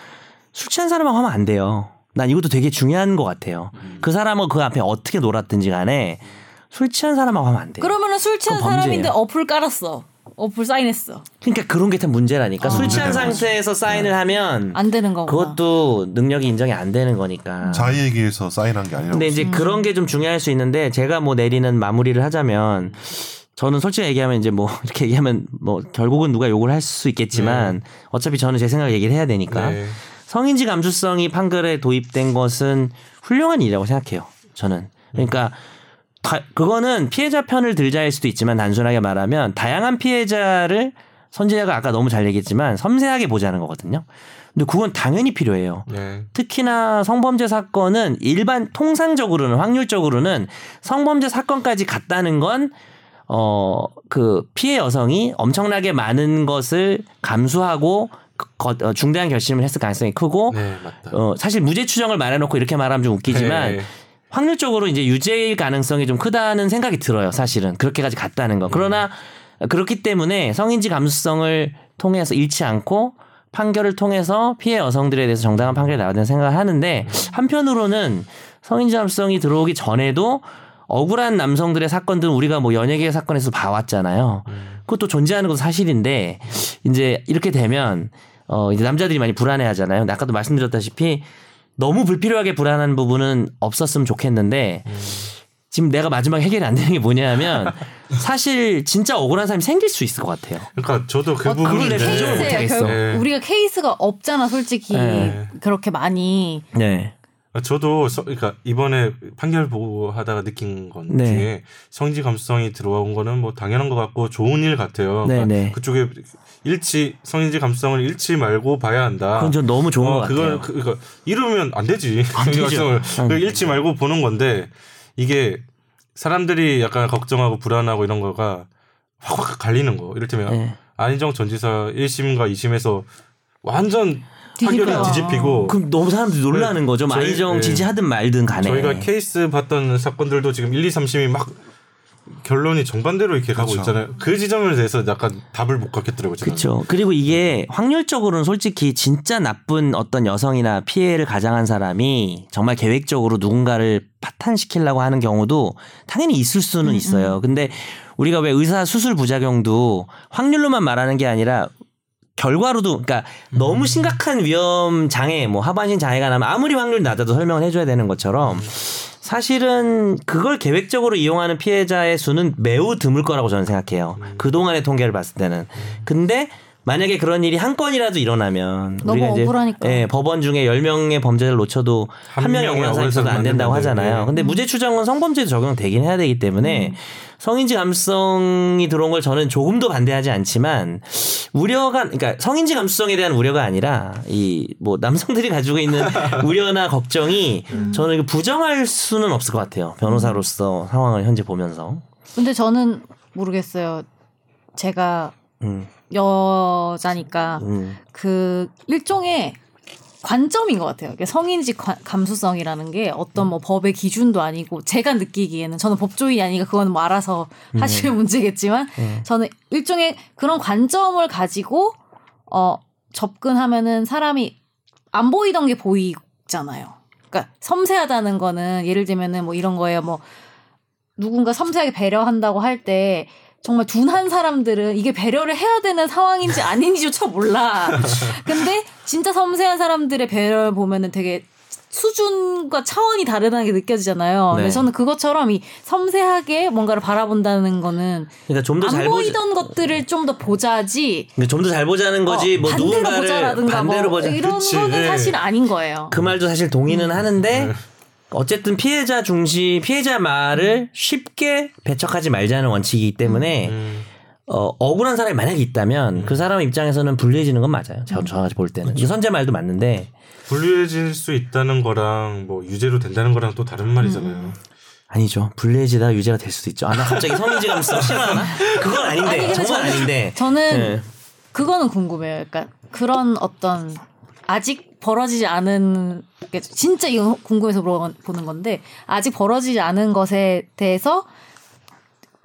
술 취한 사람하고 하면 안 돼요. 난 이것도 되게 중요한 것 같아요. 그 사람은 그 앞에 어떻게 놀았든지 간에 술 취한 사람하고 하면 안 돼요. 그러면은 술 취한. 사람인데 어플 깔았어. 어플 사인했어. 그러니까 그런 게참 문제라니까. 술 취한. 상태에서 사인을 하면 안 되는 거구나. 그것도 능력이 인정이 안 되는 거니까. 자의에게서 사인한 게 아니라고. 근데 이제 그런 게 좀 중요할 수 있는데 제가 뭐 내리는 마무리를 하자면 저는 솔직히 얘기하면 이제 뭐 이렇게 얘기하면 뭐 결국은 누가 욕을 할 수 있겠지만 어차피 저는 제 생각을 얘기를 해야 되니까 네. 성인지 감수성이 판결에 도입된 것은 훌륭한 일이라고 생각해요. 저는 그러니까 다- 그거는 피해자 편을 들자일 수도 있지만 단순하게 말하면 다양한 피해자를 선재자가 아까 너무 잘 얘기했지만 섬세하게 보자는 거거든요. 근데 그건 당연히 필요해요. 네. 특히나 성범죄 사건은 일반 통상적으로는 확률적으로는 성범죄 사건까지 갔다는 건 어, 그 피해 여성이 엄청나게 많은 것을 감수하고 중대한 결심을 했을 가능성이 크고 네. 어, 사실 무죄 추정을 말해놓고 이렇게 말하면 좀 웃기지만 네. 확률적으로 이제 유죄일 가능성이 좀 크다는 생각이 들어요. 사실은 그렇게까지 갔다는 거. 그러나 그렇기 때문에 성인지 감수성을 통해서 잃지 않고 판결을 통해서 피해 여성들에 대해서 정당한 판결이 나와야 된다는 생각을 하는데 한편으로는 성인지 감수성이 들어오기 전에도 억울한 남성들의 사건들은 우리가 뭐 연예계 사건에서 봐왔잖아요. 그것도 존재하는 것도 사실인데 이제 이렇게 되면 어 이제 남자들이 많이 불안해하잖아요. 근데 아까도 말씀드렸다시피 너무 불필요하게 불안한 부분은 없었으면 좋겠는데 지금 내가 마지막 해결이 안 되는 게 뭐냐면 사실 진짜 억울한 사람이 생길 수 있을 것 같아요. 그러니까 저도 그 어, 내가 인정을 케이스예요. 못하겠어. 결국 네. 우리가 케이스가 없잖아, 솔직히. 네. 그렇게 많이. 네. 저도 서, 그러니까 이번에 판결 보고 하다가 느낀 건 네. 중에 성지 감수성이 들어온 거는 뭐 당연한 것 같고 좋은 일 같아요. 네, 그러니까 네. 그쪽에 일치 성인지 감수성을 잃지 말고 봐야 한다. 그건 전 너무 좋은 것 어, 같아요. 그걸 그, 그러니까 이러면 안 되지. 성인지. 감수성을 안그 되죠. 잃지 말고 보는 건데 이게 사람들이 약간 걱정하고 불안하고 이런 거가 확확 갈리는 거. 이를테면 네. 안희정 전 지사 1심과 2심에서 완전 뒤집혀요. 뒤집히고 그럼 너무 사람들이 놀라는 거죠. 뭐 저희- 아이정 네. 지지하든 말든 간에. 저희가 케이스 봤던 사건들도 지금 1, 2, 3심이 막 결론이 정반대로 이렇게 가고 그렇죠. 있잖아요. 그 지점에 대해서 약간 답을 못 갖겠더라고요. 그렇죠. 그리고 이게 확률적으로는 솔직히 진짜 나쁜 어떤 여성이나 피해를 가장한 사람이 정말 계획적으로 누군가를 파탄시키려고 하는 경우도 당연히 있을 수는 있어요. 근데 우리가 왜 의사 수술 부작용도 확률로만 말하는 게 아니라 결과로도 그러니까 너무 심각한 위험 장애 뭐 하반신 장애가 나면 아무리 확률이 낮아도 설명을 해줘야 되는 것처럼 사실은 그걸 계획적으로 이용하는 피해자의 수는 매우 드물 거라고 저는 생각해요. 그 동안의 통계를 봤을 때는. 근데 만약에 그런 일이 한 건이라도 일어나면 너무 우리가 이제 억울하니까. 예, 법원 중에 10명의 범죄를 놓쳐도 한한 명이 억울한 있어도 안 된다고. 하잖아요. 네. 근데 무죄 추정은 성범죄도 적용되긴 해야 되기 때문에 성인지 감수성이 들어온 걸 저는 조금도 반대하지 않지만 우려가 그러니까 성인지 감수성에 대한 우려가 아니라 이 뭐 남성들이 가지고 있는 우려나 걱정이 저는 이거 부정할 수는 없을 것 같아요. 변호사로서 상황을 현재 보면서. 근데 저는 모르겠어요. 제가 음, 여자니까 음. 그 일종의 관점인 것 같아요. 성인지 관- 감수성이라는 게 어떤 뭐 법의 기준도 아니고 제가 느끼기에는 저는 법조인이 아니니까 그건 뭐 알아서 하실 문제겠지만 저는 일종의 그런 관점을 가지고 어 접근하면은 사람이 안 보이던 게 보이잖아요. 그러니까 섬세하다는 거는 예를 들면은 뭐 이런 거예요. 뭐 누군가 섬세하게 배려한다고 할 때 정말 둔한 사람들은 이게 배려를 해야 되는 상황인지 아닌지조차 몰라. 근데 진짜 섬세한 사람들의 배려를 보면은 되게 수준과 차원이 다르다는 게 느껴지잖아요. 네. 근데 저는 그것처럼 이 섬세하게 뭔가를 바라본다는 거는 그러니까 좀더안잘 보자. 보이던 것들을 좀 더 보자지. 좀더 잘 보자는 거지. 어, 뭐 반대로 누군가를 보자라든가 반대로 뭐 보자. 이런 그치, 거는 네. 사실 아닌 거예요. 그 말도 사실 동의는 하는데 어쨌든 피해자 중심 피해자 말을 쉽게 배척하지 말자는 원칙이기 때문에 음. 어, 억울한 사람이 만약에 있다면 그 사람 입장에서는 불리해지는 건 맞아요. 저, 저가 볼 때는. 이 선제 말도 맞는데 불리해질 수 있다는 거랑 뭐 유죄로 된다는 거랑 또 다른 말이잖아요. 아니죠. 불리해지다 유죄가 될 수도 있죠. 아, 나 갑자기 성인지 감성 싫어하나? 그건 아닌데. 아니, 정말 저는- 아닌데. 저는 네. 그거는 궁금해요. 그러니까 그런 어떤 아직 벌어지지 않은 그러니까 진짜 이거 궁금해서 물어보는 건데 아직 벌어지지 않은 것에 대해서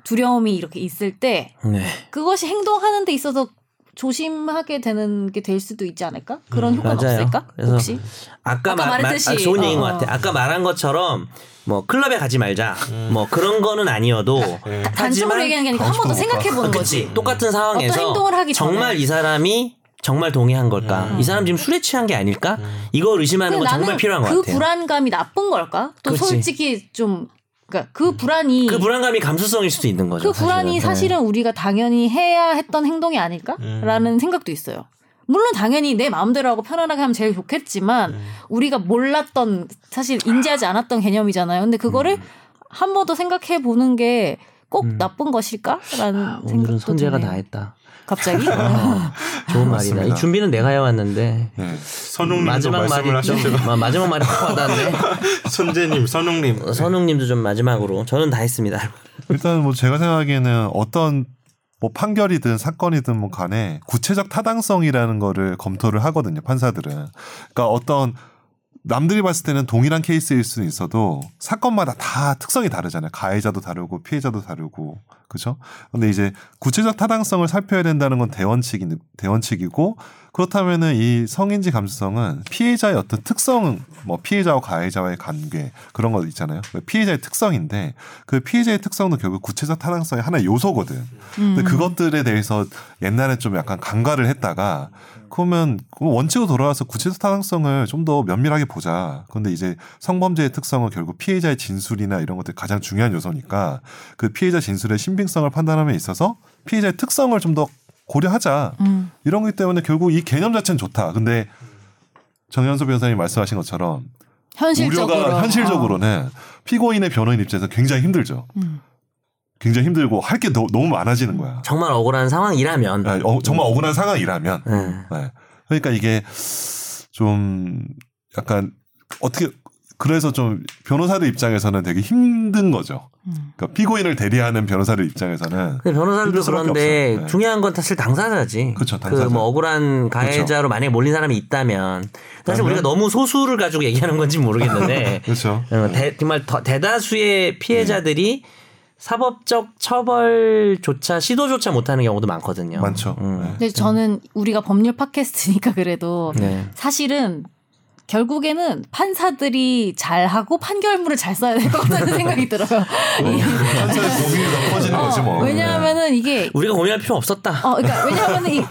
두려움이 이렇게 있을 때 네. 그것이 행동하는 데 있어서 조심하게 되는 게 될 수도 있지 않을까? 그런 효과는 맞아요. 없을까? 그래서 혹시? 아까, 아까 마- 마- 말했듯이, 아, 좋은 얘기인 어, 것 같아. 아까 말한 것처럼 뭐 클럽에 가지 말자. 뭐 그런 거는 아니어도 네. 단적으로 얘기하는 게 아니라 한번 더 생각해 보는 그치. 거지. 똑같은 상황에서 어떤 행동을 하기 전에. 정말 이 사람이 정말 동의한 걸까? 이 사람 지금 술에 취한 게 아닐까? 이걸 의심하는 건 정말 필요한 것그 같아요. 불안감이 나쁜 걸까? 또 그치. 솔직히 좀 그러니까 그 불안이 그 불안감이 감수성일 수도 있는 거죠. 그 불안이 사실은 우리가 당연히 해야 했던 행동이 아닐까라는 생각도 있어요. 물론 당연히 내 마음대로 하고 편안하게 하면 제일 좋겠지만 우리가 몰랐던 사실 인지하지 않았던 개념이잖아요. 근데 그거를 한 번 더 생각해 보는 게꼭 나쁜 것일까라는 음. 오늘은 생각도 선재가 드네요. 다 했다. 갑자기 좋은 말이다. 이 준비는 내가 해왔는데 네. 선웅님도 마지막 말씀을 말이 좀. 마- 마지막 말이 확 와닿네. 선재님, 선웅님. 선웅님도 좀 마지막으로 저는 다 했습니다. 일단 뭐 제가 생각하기에는 어떤 뭐 판결이든 사건이든 뭐 간에 구체적 타당성이라는 거를 검토를 하거든요 판사들은 그러니까 어떤 남들이 봤을 때는 동일한 케이스일 수는 있어도 사건마다 다 특성이 다르잖아요. 가해자도 다르고 피해자도 다르고. 그죠? 근데 이제 구체적 타당성을 살펴야 된다는 건 대원칙이 대원칙이고 그렇다면은 이 성인지 감수성은 피해자의 어떤 특성 뭐 피해자와 가해자와의 관계 그런 거 있잖아요. 피해자의 특성인데 그 피해자의 특성도 결국 구체적 타당성의 하나의 요소거든. 근데 그것들에 대해서 옛날에 좀 약간 간과를 했다가 그러면 그 원칙으로 돌아와서 구체적 타당성을 좀 더 면밀하게 보자. 그런데 이제 성범죄의 특성은 결국 피해자의 진술이나 이런 것들이 가장 중요한 요소니까 그 피해자 진술의 신빙성을 판단함에 있어서 피해자의 특성을 좀 더 고려하자. 음. 이런 거기 때문에 결국 이 개념 자체는 좋다. 근데 정현수 변호사님 말씀하신 것처럼 현실적으로 우려가 어. 현실적으로는 피고인의 변호인 입장에서 굉장히 힘들죠. 음. 굉장히 힘들고 할 게 너무 많아지는 거야. 정말 억울한 상황이라면. 아, 어, 정말 억울한 상황이라면. 음. 네. 그러니까 이게 좀 약간 어떻게 그래서 좀 변호사들 입장에서는 되게 힘든 거죠. 음. 그러니까 피고인을 대리하는 변호사들 입장에서는 근데 변호사들도 그런데. 네. 중요한 건 사실 당사자지. 당사자. 그뭐 억울한 가해자로 만약에 몰린 사람이 있다면 사실 우리가 너무 소수를 가지고 얘기하는 건지 모르겠는데 그렇죠. 어, 대, 정말 더, 대다수의 피해자들이 사법적 처벌조차 시도조차 못하는 경우도 많거든요. 많죠. 음. 네. 근데 저는 우리가 법률 팟캐스트니까 그래도 네. 사실은 결국에는 판사들이 잘하고 판결문을 잘 써야 될 것 같다는 생각이 들어요. 이- 판사의 고민이 더 커지는 거지 뭐. 어, 왜냐하면은 이게 우리가 고민할 필요 없었다. 어, 그러니까 왜냐하면 이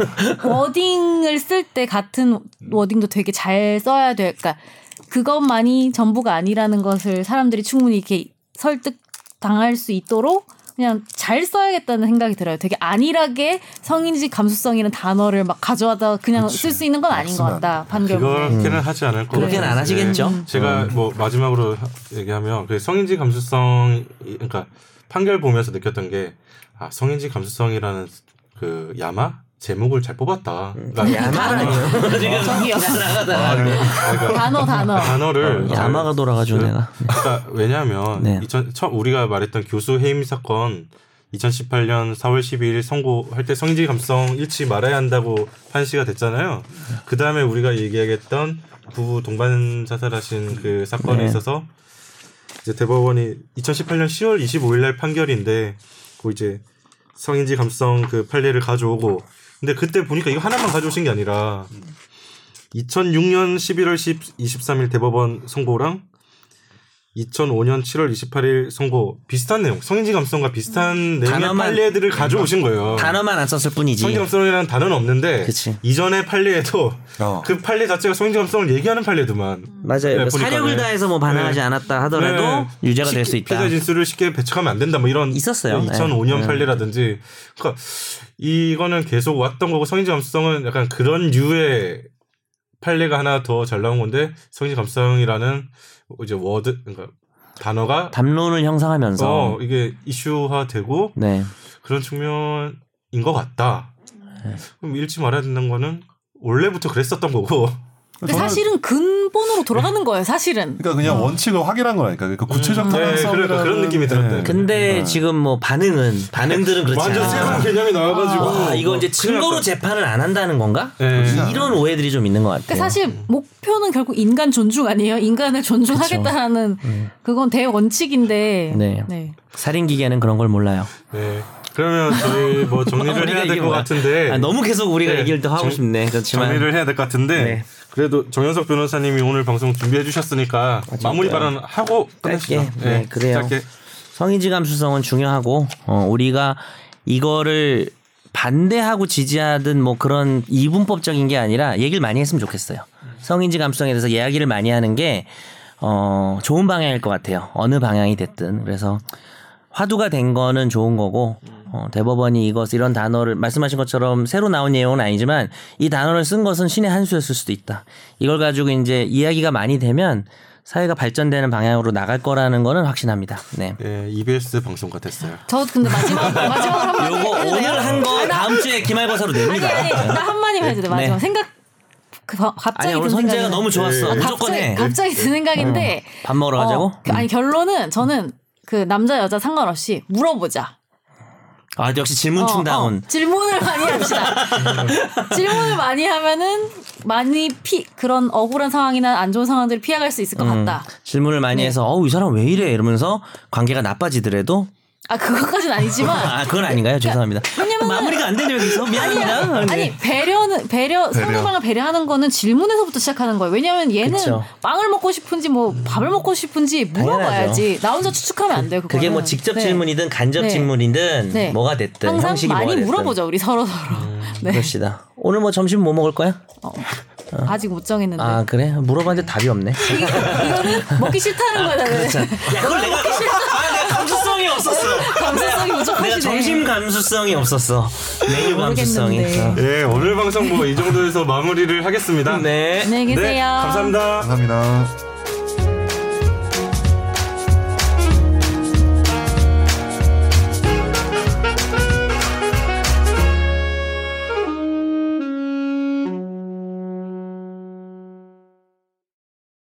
워딩을 쓸 때 같은 워딩도 되게 잘 써야 돼. 그러니까 그것만이 전부가 아니라는 것을 사람들이 충분히 이렇게 설득 당할 수 있도록 그냥 잘 써야겠다는 생각이 들어요. 되게 안일하게 성인지 감수성이라는 단어를 막 가져와다 그냥. 쓸 수 있는 건 아닌 것. 같다. 판결문에. 그렇게는 하지 않을 거고. 그렇게는 안 하시겠죠. 제가 뭐 마지막으로 얘기하면 그 성인지 감수성 그러니까 판결 보면서 느꼈던 게 아, 성인지 감수성이라는 그 야마 제목을 잘 뽑았다. 야마라니요. 지금 저기요. 그러니까 단어 단어. 단어를 잘- 야마가 돌아가지고 그- 내가. 그러니까 왜냐하면 네. 2000, 처음 우리가 말했던 교수 해임 사건 2018년 4월 12일 선고할 때 성인지 감성 잃지 말아야 한다고 판시가 됐잖아요. 그 다음에 우리가 얘기하겠던 부부 동반 자살하신 그 사건에 네. 있어서 이제 대법원이 2018년 10월 25일 날 판결인데 그 이제 성인지 감성 그 판례를 가져오고 근데 그때 보니까 이거 하나만 가져오신 게 아니라 2006년 11월 10, 23일 대법원 선고랑 2005년 7월 28일 선고 비슷한 내용, 성인지 감성과 비슷한 내용의 단어만- 판례들을 가져오신 거예요. 단어만 안 썼을 뿐이지. 성인지 감성이라는 단어는 없는데 그치. 이전의 판례에도 어. 그 판례 자체가 성인지 감성을 얘기하는 판례도만 맞아요. 네, 그 보니까, 사력을 네. 다해서 뭐 반항하지 네. 않았다 하더라도 네. 유죄가 될 수 쉽게 있다. 피해자 진술을 쉽게 배척하면 안 된다. 뭐 이런 있었어요. 네. 2005년 네. 판례라든지 그러니까 이거는 계속 왔던 거고 성인지 감수성은 약간 그런 류의 판례가 하나 더 잘 나온 건데 성인지 감수성이라는 이제 word 그러니까 단어가 담론을 형성하면서 어, 이게 이슈화되고 네. 그런 측면이 것 같다. 그럼 잃지 말아야 된다는 거는 원래부터 그랬었던 거고. 사실은 근본으로 돌아가는 거예요. 사실은. 그러니까 그냥 원칙을 확인한 거라니까. 그러니까 구체적 네, 타당성. 그러니까 그런 느낌이 들었대요. 근데 지금 뭐 반응은 반응들은 그렇지 완전 새로운. 개념이 나와가지고. 와, 이거 이제 증거로. 재판을 안 한다는 건가? 네. 이런 오해들이 좀 있는 것 같아요. 그러니까 사실 목표는 결국 인간 존중 아니에요? 인간을 존중하겠다라는 그건 대원칙인데. 네. 네. 살인 기계는 그런 걸 몰라요. 네. 그러면 저희 뭐 정리를 해야 될 것? 같은데. 아, 너무 계속 우리가 네. 얘기를 또 하고 정- 싶네. 그렇지만 정리를 해야 될 것 같은데. 네. 그래도 정현석 변호사님이 오늘 방송 준비해 주셨으니까 마무리 그래요. 발언 하고 끝내시죠. 짧게. 네, 그래요. 짧게. 성인지 감수성은 중요하고 어, 우리가 이거를 반대하고 지지하든 뭐 그런 이분법적인 게 아니라 얘기를 많이 했으면 좋겠어요. 성인지 감수성에 대해서 이야기를 많이 하는 게 어, 좋은 방향일 것 같아요. 어느 방향이 됐든. 그래서 화두가 된 거는 좋은 거고 어, 대법원이 이것 이런 단어를 말씀하신 것처럼 새로 나온 내용은 아니지만 이 단어를 쓴 것은 신의 한 수였을 수도 있다. 이걸 가지고 이제 이야기가 많이 되면 사회가 발전되는 방향으로 나갈 거라는 거는 확신합니다. 네. 네, EBS 방송 같았어요. 저 근데 마지막 마지막으로 한 마디 요거? 오늘 한 거 다음 주에 기말고사로 아니 냅니다. 아니 나 한마디만 해도 돼 마지막 네. 생각 그 바- 갑자기 아니 오늘 든 선재가 너무 좋았어. 아, 무조건 갑자기, 해. 갑자기 든 생각인데 밥 먹으러 가자고? 어, 그- 아니 결론은 저는 그 남자 여자 상관없이 물어보자. 아 역시 질문 어, 충다운. 어, 질문을 많이 합시다. 질문을 많이 하면은 많이 피 그런 억울한 상황이나 안 좋은 상황들을 피해갈 수 있을 것 음, 같다. 질문을 많이 네. 해서 어우 이 사람 왜 이래 이러면서 관계가 나빠지더라도 아 그것까지는 아니지만 아 그건 아닌가요? 죄송합니다. 왜냐면은- 마무리가 안 되죠 여기서 미안합니다. 네. 아니 배려는 배려 상대방을 배려하는 거는 질문에서부터 시작하는 거예요. 왜냐면 얘는 그쵸. 빵을 먹고 싶은지 뭐 밥을 먹고 싶은지 물어봐야지. 나 혼자 추측하면 안 돼요. 그거는. 그게 뭐 직접 네. 질문이든 간접 네. 질문이든 네. 뭐가 됐든 항상 형식이 많이 뭐가 됐든. 물어보죠 우리 서로 서로. 네. 그럽시다. 오늘 뭐 점심 뭐 먹을 거야? 아직 못 정했는데. 아 그래? 물어봤는데 답이 없네. 이거는 먹기 싫다는 거잖아요. 야, 그걸 내가 아, 내가 감수성이 없었어. 감수성이 내가 부족하시네. 점심 감수성이 없었어. 메뉴 감수성이. 모르겠는데. 네, 오늘 방송 뭐 이 정도에서 마무리를 하겠습니다. 네. 안녕히 계세요. 네, 감사합니다. 감사합니다.